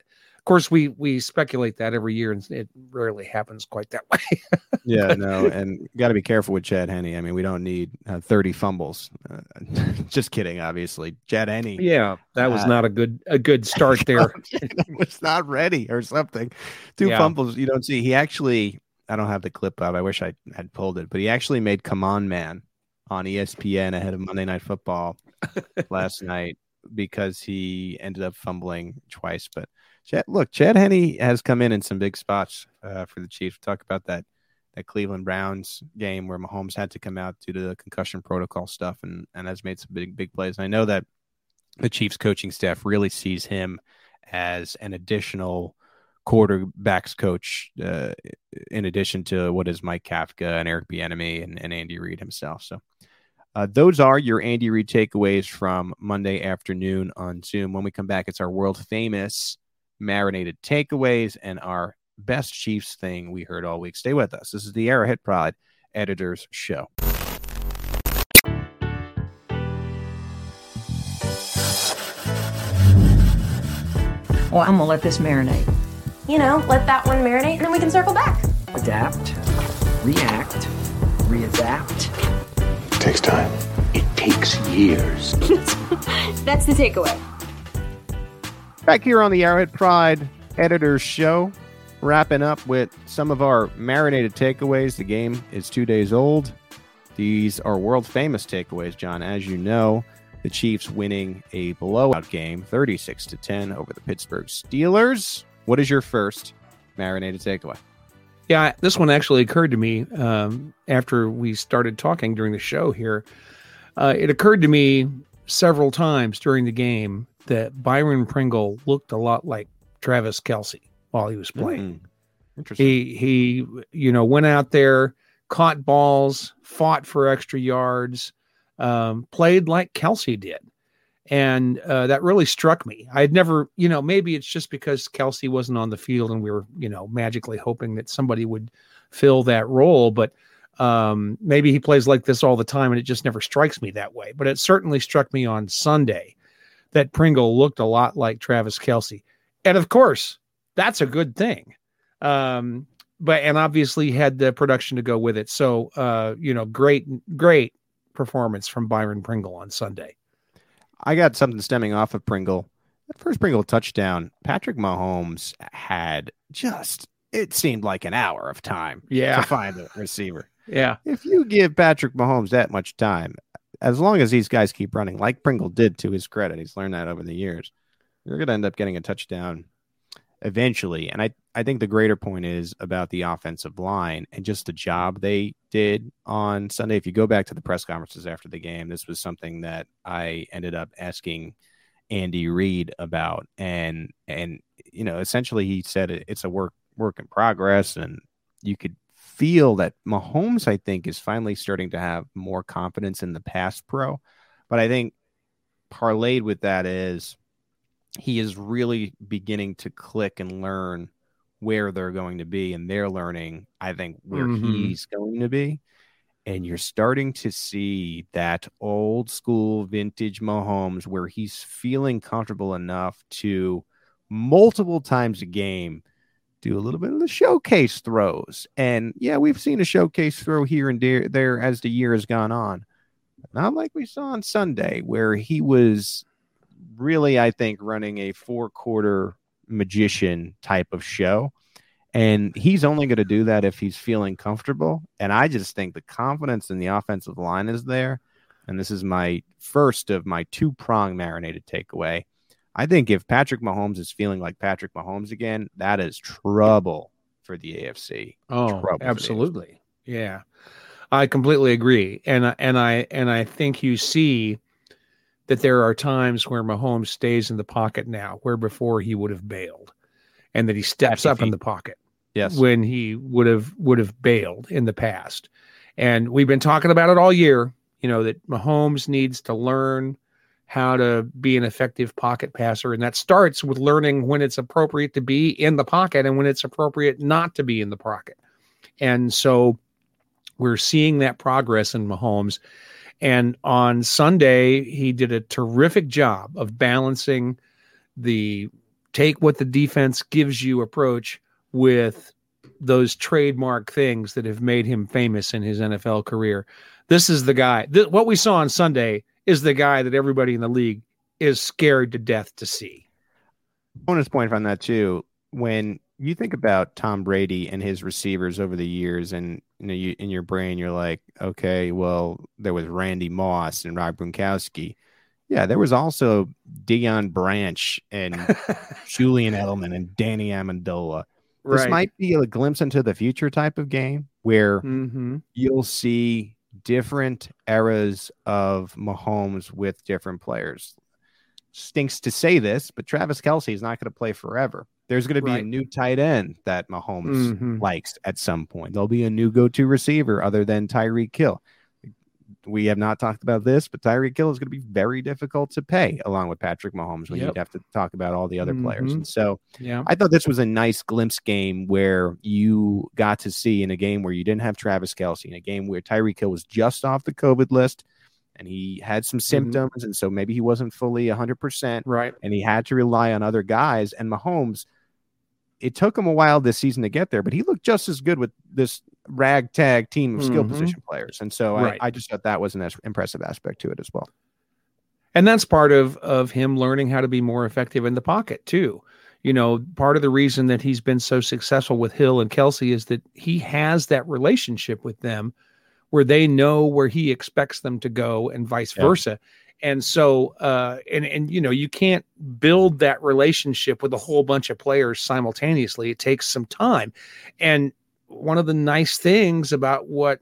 course we we speculate that every year and it rarely happens quite that way yeah no and got to be careful with chad henne i mean we don't need uh, 30 fumbles uh, just kidding obviously chad henne yeah that was uh, not a good a good start there was not ready or something two yeah. fumbles you don't see he actually i don't have the clip of i wish i had pulled it but he actually made come on man on ESPN ahead of Monday Night Football last night because he ended up fumbling twice. But Chad, look, Chad Henne has come in in some big spots uh, for the Chiefs. Talk about that that Cleveland Browns game where Mahomes had to come out due to the concussion protocol stuff and and has made some big big plays. And I know that the Chiefs coaching staff really sees him as an additional quarterbacks coach uh, in addition to what is Mike Kafka and Eric Bieniemy and, and Andy Reid himself. So uh, those are your Andy Reid takeaways from Monday afternoon on Zoom. When we come back, it's our world famous marinated takeaways and our best Chiefs thing we heard all week. Stay with us. This is the Arrowhead Pride Editors Show. Well, I'm going to let this marinate. You know, let that one marinate and then we can circle back. Adapt, react, readapt takes time. It takes years. That's the takeaway. Back here on the Arrowhead Pride Editors Show, wrapping up with some of our marinated takeaways. The game is two days old. These are world famous takeaways, John. As you know, the Chiefs winning a blowout game, 36 to 10 over the Pittsburgh Steelers. What is your first marinated takeaway? Yeah, this one actually occurred to me um, after we started talking during the show here. Uh, it occurred to me several times during the game that Byron Pringle looked a lot like Travis Kelce while he was playing. Mm, interesting. He he, you know, went out there, caught balls, fought for extra yards, um, played like Kelce did and uh, that really struck me. I had never, you know, maybe it's just because Kelce wasn't on the field and we were, you know, magically hoping that somebody would fill that role, but um, maybe he plays like this all the time and it just never strikes me that way. But it certainly struck me on Sunday that Pringle looked a lot like Travis Kelce. and of course, that's a good thing. Um, but and obviously had the production to go with it. So, uh, you know, great, great performance from Byron Pringle on Sunday. I got something stemming off of Pringle. That first Pringle touchdown, Patrick Mahomes had just it seemed like an hour of time yeah. to find the receiver. Yeah. If you give Patrick Mahomes that much time, as long as these guys keep running, like Pringle did to his credit, he's learned that over the years, you're going to end up getting a touchdown eventually. And I, I think the greater point is about the offensive line and just the job they did on Sunday. If you go back to the press conferences after the game, this was something that I ended up asking Andy Reid about. And, and, you know, essentially he said it, it's a work, work in progress. And you could feel that Mahomes, I think, is finally starting to have more confidence in the pass pro. But I think parlayed with that is he is really beginning to click and learn where they're going to be and they're learning i think where Mhm. he's going to be and you're starting to see that old school vintage Mahomes where he's feeling comfortable enough to multiple times a game do a little bit of the showcase throws and yeah we've seen a showcase throw here and there, there as the year has gone on not like we saw on Sunday, where he was really, I think, running a four quarter magician type of show. And he's only going to do that if he's feeling comfortable. And I just think the confidence in the offensive line is there. And this is my first of my two prong marinated takeaway. I think if Patrick Mahomes is feeling like Patrick Mahomes again, that is trouble for the AFC. Oh, trouble absolutely. Yeah. I completely agree. And I- and I and I think you see that there are times where Mahomes stays in the pocket now, where before he would have bailed, and that he steps up in the pocket Yes. when he would have would have bailed in the past. And we've been talking about it all year, you know, that Mahomes needs to learn how to be an effective pocket passer. And that starts with learning when it's appropriate to be in the pocket and when it's appropriate not to be in the pocket. And so we're seeing that progress in Mahomes. And on Sunday, he did a terrific job of balancing the take what the defense gives you approach with those trademark things that have made him famous in his NFL career. This is the guy. Th- what we saw on Sunday is the guy that everybody in the league is scared to death to see. bonus point on that too. When you think about Tom Brady and his receivers over the years, and you know, you in your brain, you're like, okay, well, there was Randy Moss and Rob Gronkowski. Yeah, there was also Deion Branch and Julian Edelman and Danny Amendola. This might be a glimpse into the future type of game where hmm you'll see different eras of Mahomes with different players. Stinks to say this, but Travis Kelce is not going to play forever. There's going to be a new tight end that Mahomes Mhm. likes at some point. There'll be a new go-to receiver other than Tyreek Hill. We have not talked about this, but Tyreek Hill is going to be very difficult to pay along with Patrick Mahomes when Yep. you'd have to talk about all the other players. Mhm. And so Yeah. I thought this was a nice glimpse game where you got to see in a game where you didn't have Travis Kelce, in a game where Tyreek Hill was just off the COVID list and he had some symptoms. And so maybe he wasn't fully 100% Right. and he had to rely on other guys. And Mahomes, it took him a while this season to get there, but he looked just as good with this ragtag team of skill Mhm. position players. And so Right. I, I just thought that was an as- impressive aspect to it as well. and that's part of of him learning how to be more effective in the pocket too you know part of the reason that he's been so successful with hill and kelce is that he has that relationship with them where they know where he expects them to go and vice Yeah. versa and so uh and and you know you can't build that relationship with a whole bunch of players simultaneously it takes some time and one of the nice things about what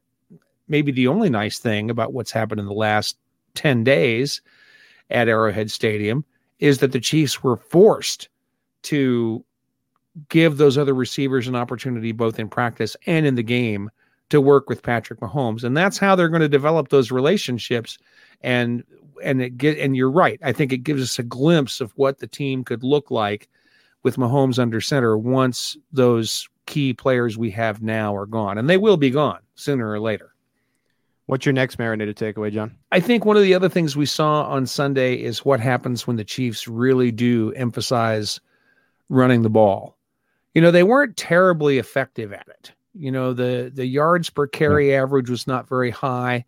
maybe the only nice thing about what's happened in the last 10 days at Arrowhead Stadium is that the Chiefs were forced to give those other receivers an opportunity both in practice and in the game to work with Patrick Mahomes. And that's how they're going to develop those relationships. And and it get and you're right. I think it gives us a glimpse of what the team could look like with Mahomes under center once those key players we have now are gone and they will be gone sooner or later What's your next marinated takeaway, John? I think one of the other things we saw on Sunday is what happens when the Chiefs really do emphasize running the ball. You know, they weren't terribly effective at it. You know, the the yards per carry average was not very high,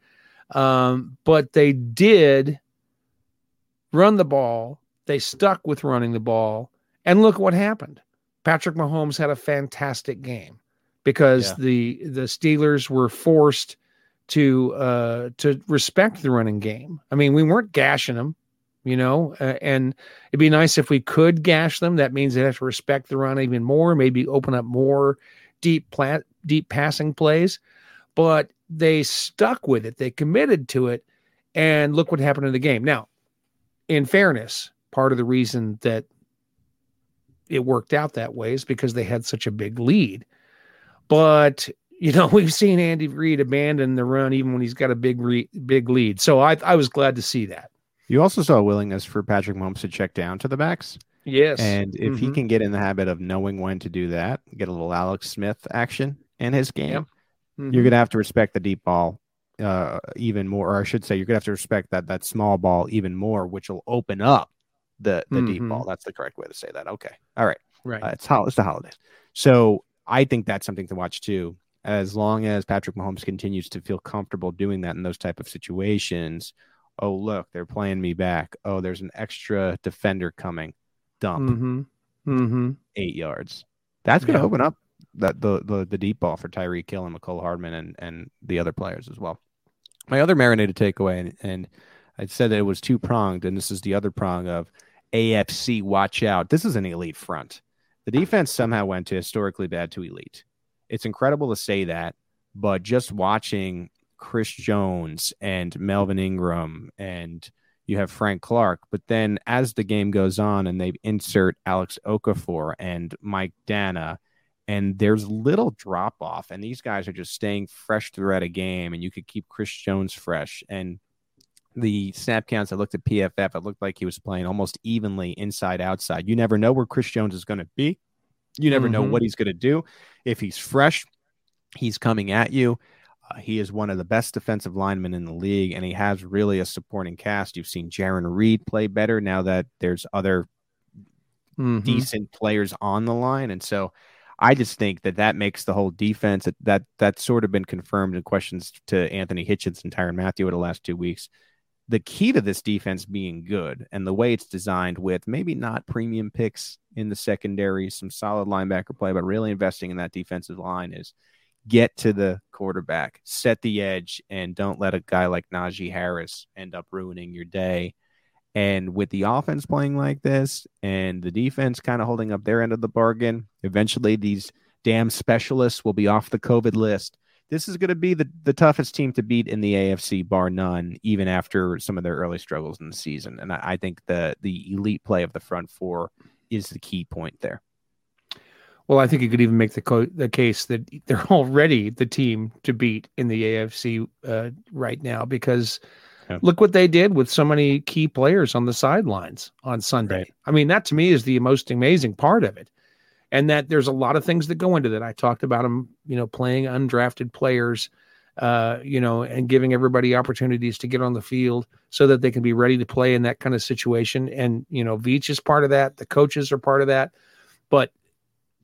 um, but they did run the ball. They stuck with running the ball, and look what happened. Patrick Mahomes had a fantastic game because Yeah. the the Steelers were forced to uh to respect the running game. I mean, we weren't gashing them. you know, uh, and it'd be nice if we could gash them. That means they have to respect the run even more, maybe open up more deep plat, deep passing plays. But they stuck with it. They committed to it, and look what happened in the game. Now, in fairness, part of the reason that it worked out that way is because they had such a big lead. But you know, we've seen Andy Reid abandon the run even when he's got a big re- big lead. So I I was glad to see that. You also saw a willingness for Patrick Mahomes to check down to the backs. Yes. And if he Mhm. can get in the habit of knowing when to do that, get a little Alex Smith action in his game. Mhm. you're gonna have to respect the deep ball uh, even more, or I should say, you're gonna have to respect that that small ball even more, which will open up the the deep Mhm. ball. That's the correct way to say that. Okay, all right. right. Uh, it's hol- it's the holidays, so I think that's something to watch too. As long as Patrick Mahomes continues to feel comfortable doing that in those type of situations, oh look, they're playing me back. Oh, there's an extra defender coming. Dump mm-hmm. Mm-hmm. eight yards. That's going to Yeah. open up that the, the the deep ball for Tyreek Hill and Mecole Hardman and and the other players as well. My other marinated takeaway, and, and I said that it was two pronged, and this is the other prong of AFC. Watch out! This is an elite front. The defense somehow went to historically bad to elite. It's incredible to say that, but just watching Chris Jones and Melvin Ingram and you have Frank Clark, but then as the game goes on and they insert Alex Okafor and Mike Danna, and there's little drop off, and these guys are just staying fresh throughout a game, and you could keep Chris Jones fresh. And the snap counts, I looked at PFF, it looked like he was playing almost evenly inside outside. You never know where Chris Jones is going to be. You never know Mhm. what he's going to do. If he's fresh, he's coming at you. Uh, he is one of the best defensive linemen in the league, and he has really a supporting cast. You've seen Jarran Reed play better now that there's other Mhm. decent players on the line, and so I just think that that makes the whole defense that that that's sort of been confirmed in questions to Anthony Hitchens and Tyrann Mathieu over the last two weeks. The key to this defense being good and the way it's designed with maybe not premium picks in the secondary, some solid linebacker play, but really investing in that defensive line is get to the quarterback, set the edge, and don't let a guy like Najee Harris end up ruining your day. And with the offense playing like this and the defense kind of holding up their end of the bargain, eventually these damn specialists will be off the COVID list. This is going to be the, the toughest team to beat in the AFC, bar none, even after some of their early struggles in the season. And I, I think the the elite play of the front four is the key point there. Well, I think you could even make the co- the case that they're already the team to beat in the AFC uh, right now because Yeah. look what they did with so many key players on the sidelines on Sunday. Right. I mean, that to me is the most amazing part of it, and that there's a lot of things that go into that. I talked about them, you know, playing undrafted players, uh, you know, and giving everybody opportunities to get on the field so that they can be ready to play in that kind of situation. And you know, Veach is part of that. The coaches are part of that, but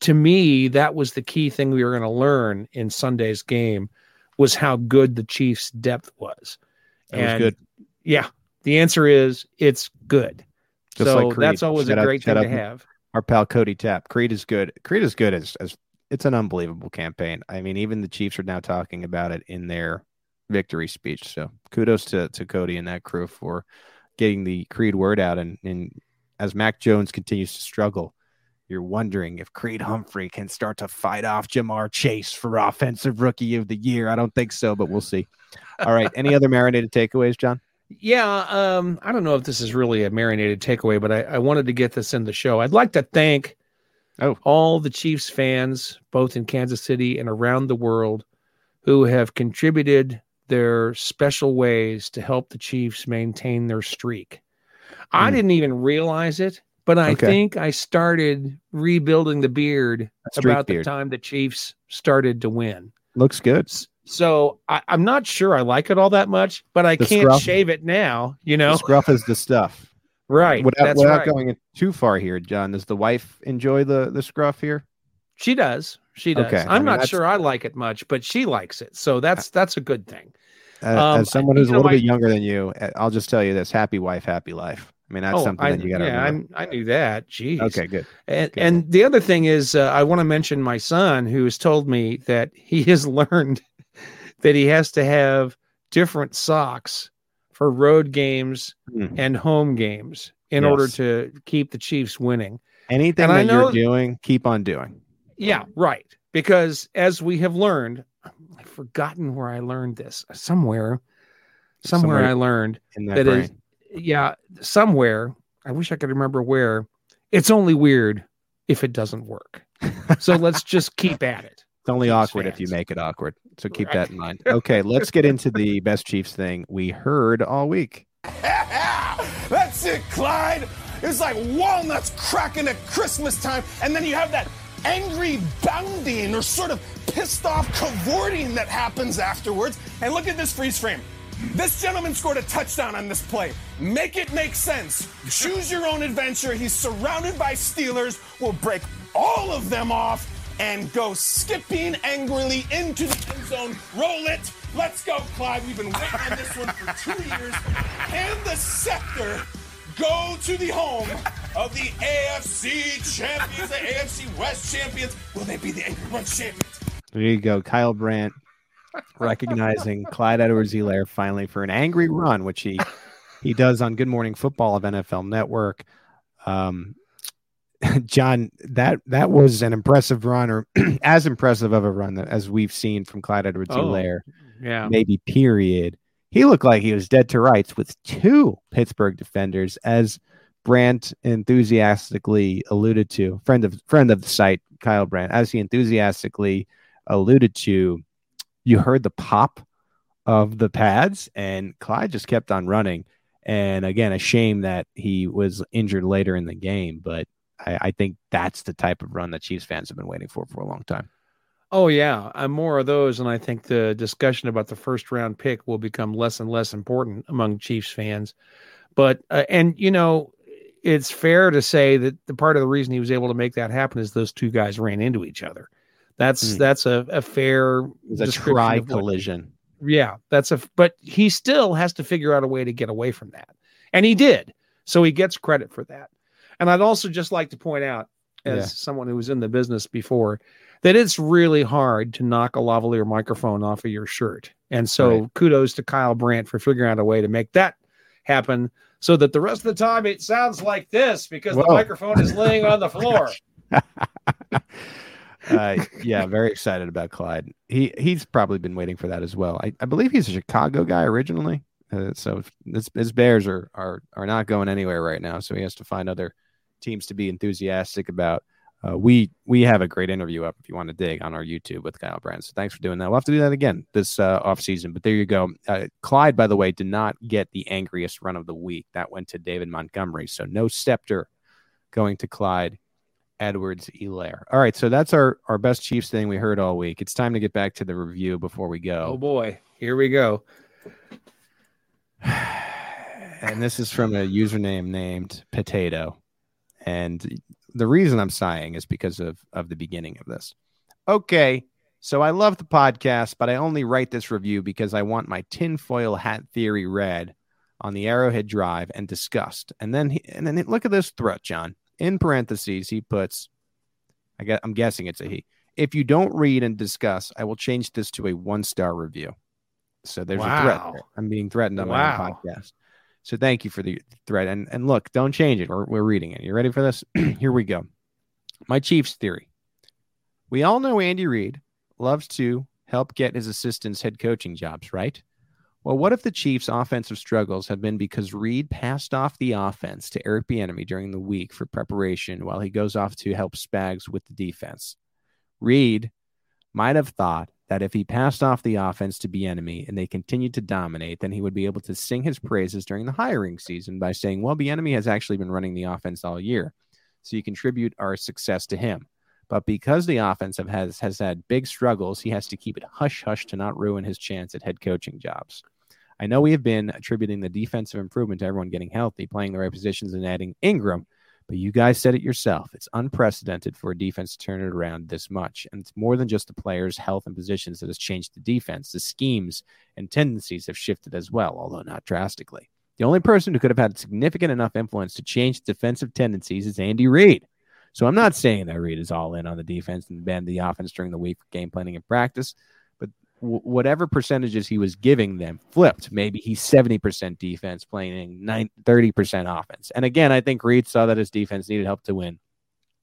to me, that was the key thing we were going to learn in Sunday's game was how good the Chiefs' depth was. Was And, good. Yeah, the answer is it's good. Just so like that's always Shout a great shout thing to have. Our pal Cody Tapp. Creed is good. Creed is good as, as it's an unbelievable campaign. I mean, even the Chiefs are now talking about it in their victory speech. So kudos to, to Cody and that crew for getting the Creed word out. And, and as Mac Jones continues to struggle, you're wondering if Creed Humphrey can start to fight off Ja'Marr Chase for offensive rookie of the year. I don't think so, but we'll see. All right. Any other marinated takeaways, John? Yeah, um, I don't know if this is really a marinated takeaway, but I, I wanted to get this in the show. I'd like to thank Oh. all the Chiefs fans, both in Kansas City and around the world, who have contributed their special ways to help the Chiefs maintain their streak. I Mm. didn't even realize it, but I Okay. think I started rebuilding the beard Streak about beard. the time the Chiefs started to win. Looks good. So I, I'm not sure I like it all that much, but I The can't scruff? shave it now. You know, scruff is the stuff. right? Without, That's without right. going too far here, John, does the wife enjoy the the scruff here? She does. She does. Okay, I I'm mean, not sure I like it much, but she likes it. So that's that's a good thing. Uh, Um, as someone who's a little I- bit younger than you, uh, I'll just tell you this: happy wife, happy life. I mean, that's something Oh, I, that you got to yeah. I'm, I knew that. Jeez. Okay, good. And, Good. and the other thing is, uh, I want to mention my son, who has told me that he has learned that he has to have different socks for road games Hmm. and home games in Yes. order to keep the Chiefs winning. Anything And that know- you're doing, keep on doing. Yeah, right. Because as we have learned, I've forgotten where I learned this. Somewhere, somewhere, Somewhere I learned that, that is, yeah, somewhere. I wish I could remember where. It's only weird if it doesn't work. So let's just keep at it. It's only awkward if you make it awkward. So keep Right. that in mind. Okay, let's get into the best Chiefs thing we heard all week. That's it, Clyde. It's like walnuts cracking at Christmas time, and then you have that angry bounding or sort of pissed off cavorting that happens afterwards. And look at this freeze frame. This gentleman scored a touchdown on this play. Make it make sense. Choose your own adventure. He's surrounded by Steelers. We'll break all of them off and go skipping angrily into the end zone. Roll it. Let's go, Clyde. We've been waiting on this one for two years. And the scepter go to the home of the AFC champions, the AFC West champions. Will they be the Angry Run champions? There you go. Kyle Brandt recognizing Clyde Edwards-Helaire finally for an angry run, which he he does on Good Morning Football of NFL Network. Um, John, that that was an impressive run, or as impressive of a run as we've seen from Clyde Edwards Oh, Helaire, Yeah. maybe period. He looked like he was dead to rights with two Pittsburgh defenders, as Brandt enthusiastically alluded to. Friend of friend of the site, Kyle Brandt, as he enthusiastically alluded to. You heard the pop of the pads, and Clyde just kept on running. And again, a shame that he was injured later in the game, but I, I think that's the type of run that Chiefs fans have been waiting for for a long time. Oh yeah, and more of those, and I think the discussion about the first round pick will become less and less important among Chiefs fans. But uh, and you know, it's fair to say that the part of the reason he was able to make that happen is those two guys ran into each other. That's Hmm. that's a, a fair a tri collision. yeah, that's a but he still has to figure out a way to get away from that. And he did. So he gets credit for that. And I'd also just like to point out as Yeah. someone who was in the business before that it's really hard to knock a lavalier microphone off of your shirt. And so Right. kudos to Kyle Brandt for figuring out a way to make that happen so that the rest of the time it sounds like this because the microphone is laying on the floor. uh, yeah, very excited about Clyde. He he's probably been waiting for that as well. I, I believe he's a Chicago guy originally, uh, so his, his Bears are are are not going anywhere right now. So he has to find other teams to be enthusiastic about. Uh, we we have a great interview up if you want to dig on our YouTube with Kyle Brandt. So thanks for doing that. We'll have to do that again this uh, off season. But there you go. Uh, Clyde, by the way, did not get the angriest run of the week. That went to David Montgomery. So no scepter going to Clyde Edwards Elaire. All right, so that's our our best Chiefs thing we heard all week. It's time to get back to the review before we go. Oh boy, here we go. and this is from a username named Potato. And the reason I'm sighing is because of of the beginning of this. Okay, so I love the podcast, but I only write this review because I want my tinfoil hat theory read on the Arrowhead Pride and discussed. And then he, and then look at this threat, John. In parentheses, he puts, I get, I'm guessing it's a he. If you don't read and discuss, I will change this to a one star review. So there's a threat. I'm being threatened on my Wow. own podcast. So thank you for the thread. And and look, don't change it. We're, we're reading it. You ready for this? Here we go. My Chiefs theory. We all know Andy Reid loves to help get his assistants head coaching jobs, right? Well, what if the Chiefs' offensive struggles have been because Reid passed off the offense to Eric Bieniemy during the week for preparation while he goes off to help Spags with the defense? Reid might have thought that if he passed off the offense to Bieniemy and they continued to dominate, then he would be able to sing his praises during the hiring season by saying, "Well, Bieniemy has actually been running the offense all year, so you contribute our success to him." But because the offense has has had big struggles, he has to keep it hush hush to not ruin his chance at head coaching jobs. I know we have been attributing the defensive improvement to everyone getting healthy, playing the right positions, and adding Ingram, but you guys said it yourself. It's unprecedented for a defense to turn it around this much. And it's more than just the players' health and positions that has changed the defense. The schemes and tendencies have shifted as well, although not drastically. The only person who could have had significant enough influence to change defensive tendencies is Andy Reid. So I'm not saying that Reid is all in on the defense and bend the offense during the week for game planning and practice, whatever percentages he was giving them flipped. Maybe he's 70% defense playing 9, 30% offense. And again, I think Reid saw that his defense needed help to win.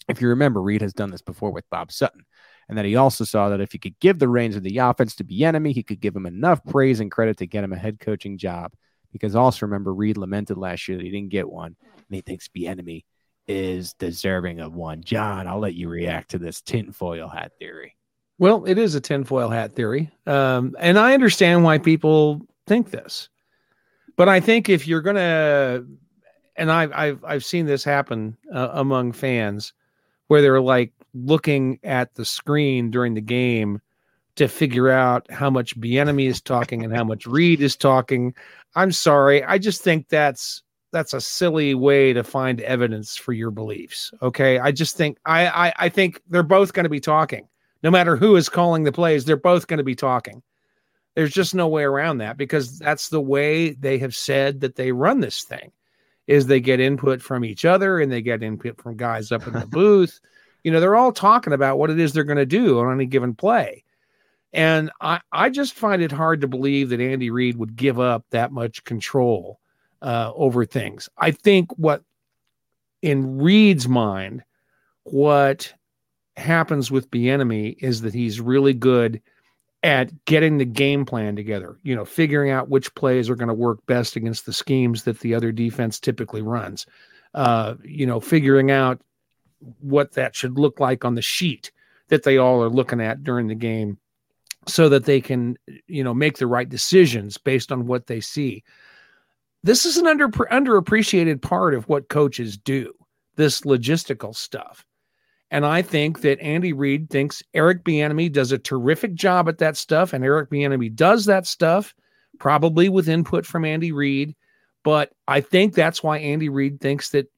If you remember, Reid has done this before with Bob Sutton. And that he also saw that if he could give the reins of the offense to Bieniemy, he could give him enough praise and credit to get him a head coaching job. Because also remember, Reid lamented last year that he didn't get one, and he thinks Bieniemy is deserving of one. John, I'll let you react to this tinfoil hat theory. Well, it is a tinfoil hat theory. Um, and I understand why people think this. But I think if you're going to, and I've, I've, I've seen this happen uh, among fans where they're like looking at the screen during the game to figure out how much Bieniemy is talking and how much Reid is talking. I'm sorry. I just think that's that's a silly way to find evidence for your beliefs. Okay. I just think I I, I think they're both going to be talking. No matter who is calling the plays, they're both going to be talking. There's just no way around that because that's the way they have said that they run this thing is they get input from each other and they get input from guys up in the booth. You know, they're all talking about what it is they're going to do on any given play. And I, I just find it hard to believe that Andy Reid would give up that much control uh, over things. I think what in Reid's mind, what happens with Bieniemy is that he's really good at getting the game plan together. You know, figuring out which plays are going to work best against the schemes that the other defense typically runs. Uh, you know, figuring out what that should look like on the sheet that they all are looking at during the game so that they can you know make the right decisions based on what they see this is an under underappreciated part of what coaches do this logistical stuff and i think that andy reid thinks eric bieniemy does a terrific job at that stuff and eric bieniemy does that stuff probably with input from andy reid but i think that's why andy reid thinks that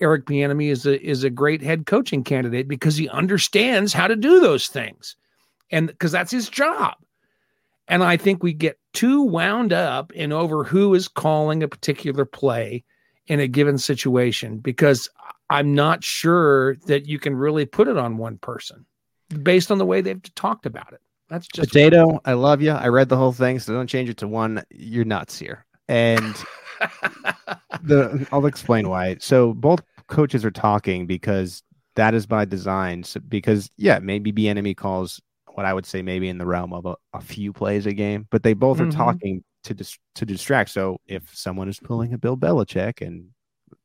eric bieniemy is a is a great head coaching candidate because he understands how to do those things and because that's his job. And I think we get too wound up in over who is calling a particular play in a given situation because I'm not sure that you can really put it on one person based on the way they've talked about it. That's just potato. I love you. I read the whole thing, so don't change it to one. You're nuts here. And the I'll explain why. So both coaches are talking because that is by design. So, because yeah, maybe Bieniemy calls what I would say maybe in the realm of a, a few plays a game, but they both mm-hmm. are talking to dis- to distract. So if someone is pulling a Bill Belichick and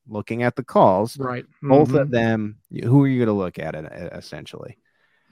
looking at the calls, right, mm-hmm. both of them, who are you going to look at it essentially?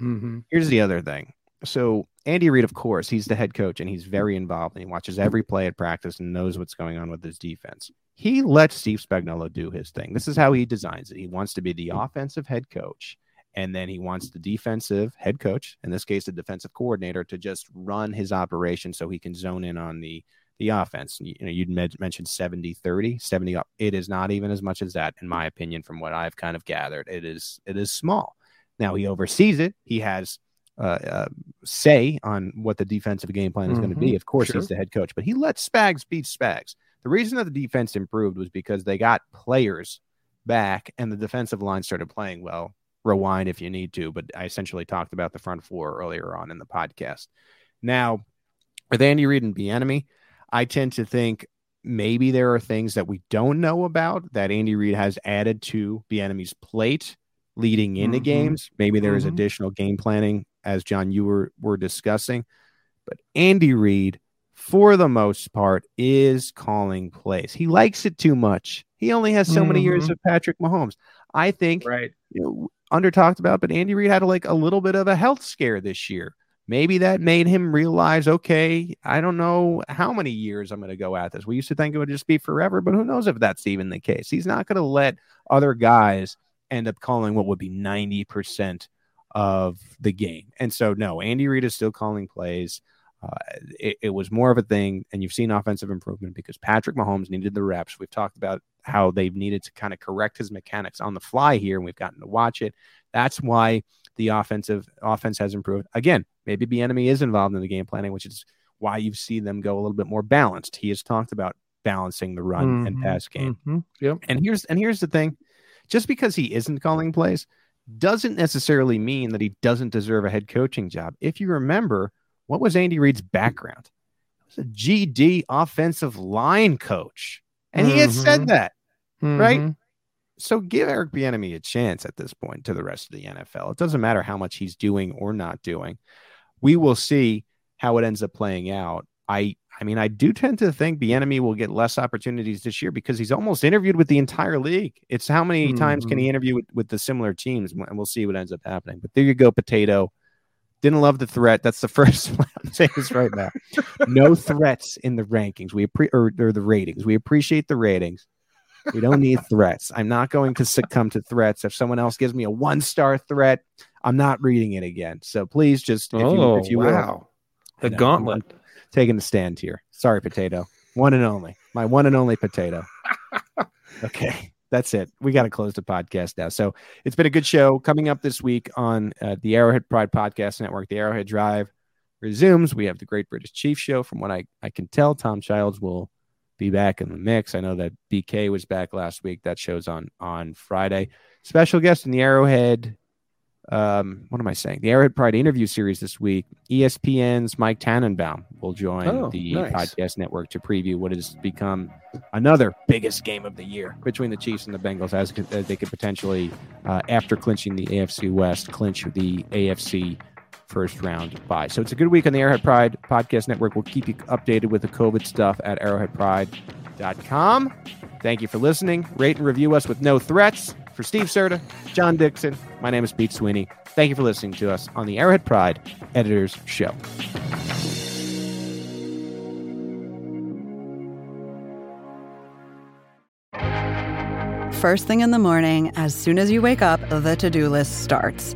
Mm-hmm. Here's the other thing. So Andy Reid, of course, he's the head coach and he's very involved and he watches every play at practice and knows what's going on with his defense. He lets Steve Spagnuolo do his thing. This is how he designs it. He wants to be the offensive head coach and then he wants the defensive head coach, in this case, the defensive coordinator, to just run his operation so he can zone in on the the offense. You, know, you'd mentioned 70 30, 70 up. It is not even as much as that, in my opinion, from what I've kind of gathered. It is it is small. Now he oversees it. He has uh, uh, say on what the defensive game plan is mm-hmm. going to be. Of course, sure. he's the head coach, but he let Spags beat Spags. The reason that the defense improved was because they got players back and the defensive line started playing well rewind if you need to, but I essentially talked about the front four earlier on in the podcast. Now, with Andy Reid and Bieniemy, I tend to think maybe there are things that we don't know about that Andy Reid has added to Bieniemy's plate leading into mm-hmm. games. Maybe there is mm-hmm. additional game planning, as John you were were discussing. But Andy Reid, for the most part, is calling plays. He likes it too much. He only has so mm-hmm. many years mm-hmm. of Patrick Mahomes. I think right. You know, under talked about, but Andy Reid had like a little bit of a health scare this year. Maybe that made him realize, okay, I don't know how many years I'm going to go at this. We used to think it would just be forever, but who knows if that's even the case. He's not going to let other guys end up calling what would be 90% of the game. And so, no, Andy Reid is still calling plays. Uh, it, it, was more of a thing, and you've seen offensive improvement because Patrick Mahomes needed the reps. We've talked about how they've needed to kind of correct his mechanics on the fly here, and we've gotten to watch it. That's why the offensive offense has improved. Again, maybe Bieniemy is involved in the game planning, which is why you see them go a little bit more balanced. He has talked about balancing the run mm-hmm, and pass game. Mm-hmm, yep. And here's and here's the thing: just because he isn't calling plays doesn't necessarily mean that he doesn't deserve a head coaching job. If you remember, What was Andy Reid's background? He was a GD offensive line coach. And he had said Mhm. that, right? So give Eric Bieniemy a chance at this point to the rest of the NFL. It doesn't matter how much he's doing or not doing. We will see how it ends up playing out. I I mean, I do tend to think Bieniemy will get less opportunities this year because he's almost interviewed with the entire league. It's how many times can mm-hmm. he interview with, with the similar teams, and we'll see what ends up happening. But there you go, potato. Didn't love the threat. That's the first one. I'm saying this right now. No threats in the rankings. We appre- or, or the ratings. We appreciate the ratings. We don't need threats. I'm not going to succumb to threats. If someone else gives me a one star threat, I'm not reading it again. So please just if you, Oh, if you will, wow. The know, gauntlet. Taking the stand here. Sorry, potato. One and only. My one and only potato. okay. That's it. We got to close the podcast now. So it's been a good show. Coming up this week on uh, the Arrowhead Pride Podcast Network, the Arrowhead Drive resumes. We have the Great British Chief Show. From what I, I can tell, Tom Childs will be back in the mix. I know that BK was back last week. That show's on on Friday. Special guest in the Arrowhead. Um, what am I saying? The Arrowhead Pride interview series this week. ESPN's Mike Tannenbaum will join Oh, the nice. podcast network to preview what has become another biggest game of the year between the Chiefs and the Bengals, as, as they could potentially, uh, after clinching the AFC West, clinch the AFC first round bye. So it's a good week on the Arrowhead Pride Podcast Network. We'll keep you updated with the COVID stuff at arrowheadpride.com. Thank you for listening. Rate and review us with no threats. For Steve Serta, John Dixon, my name is Pete Sweeney. Thank you for listening to us on the Arrowhead Pride Editors Show. First thing in the morning, as soon as you wake up, the to do list starts.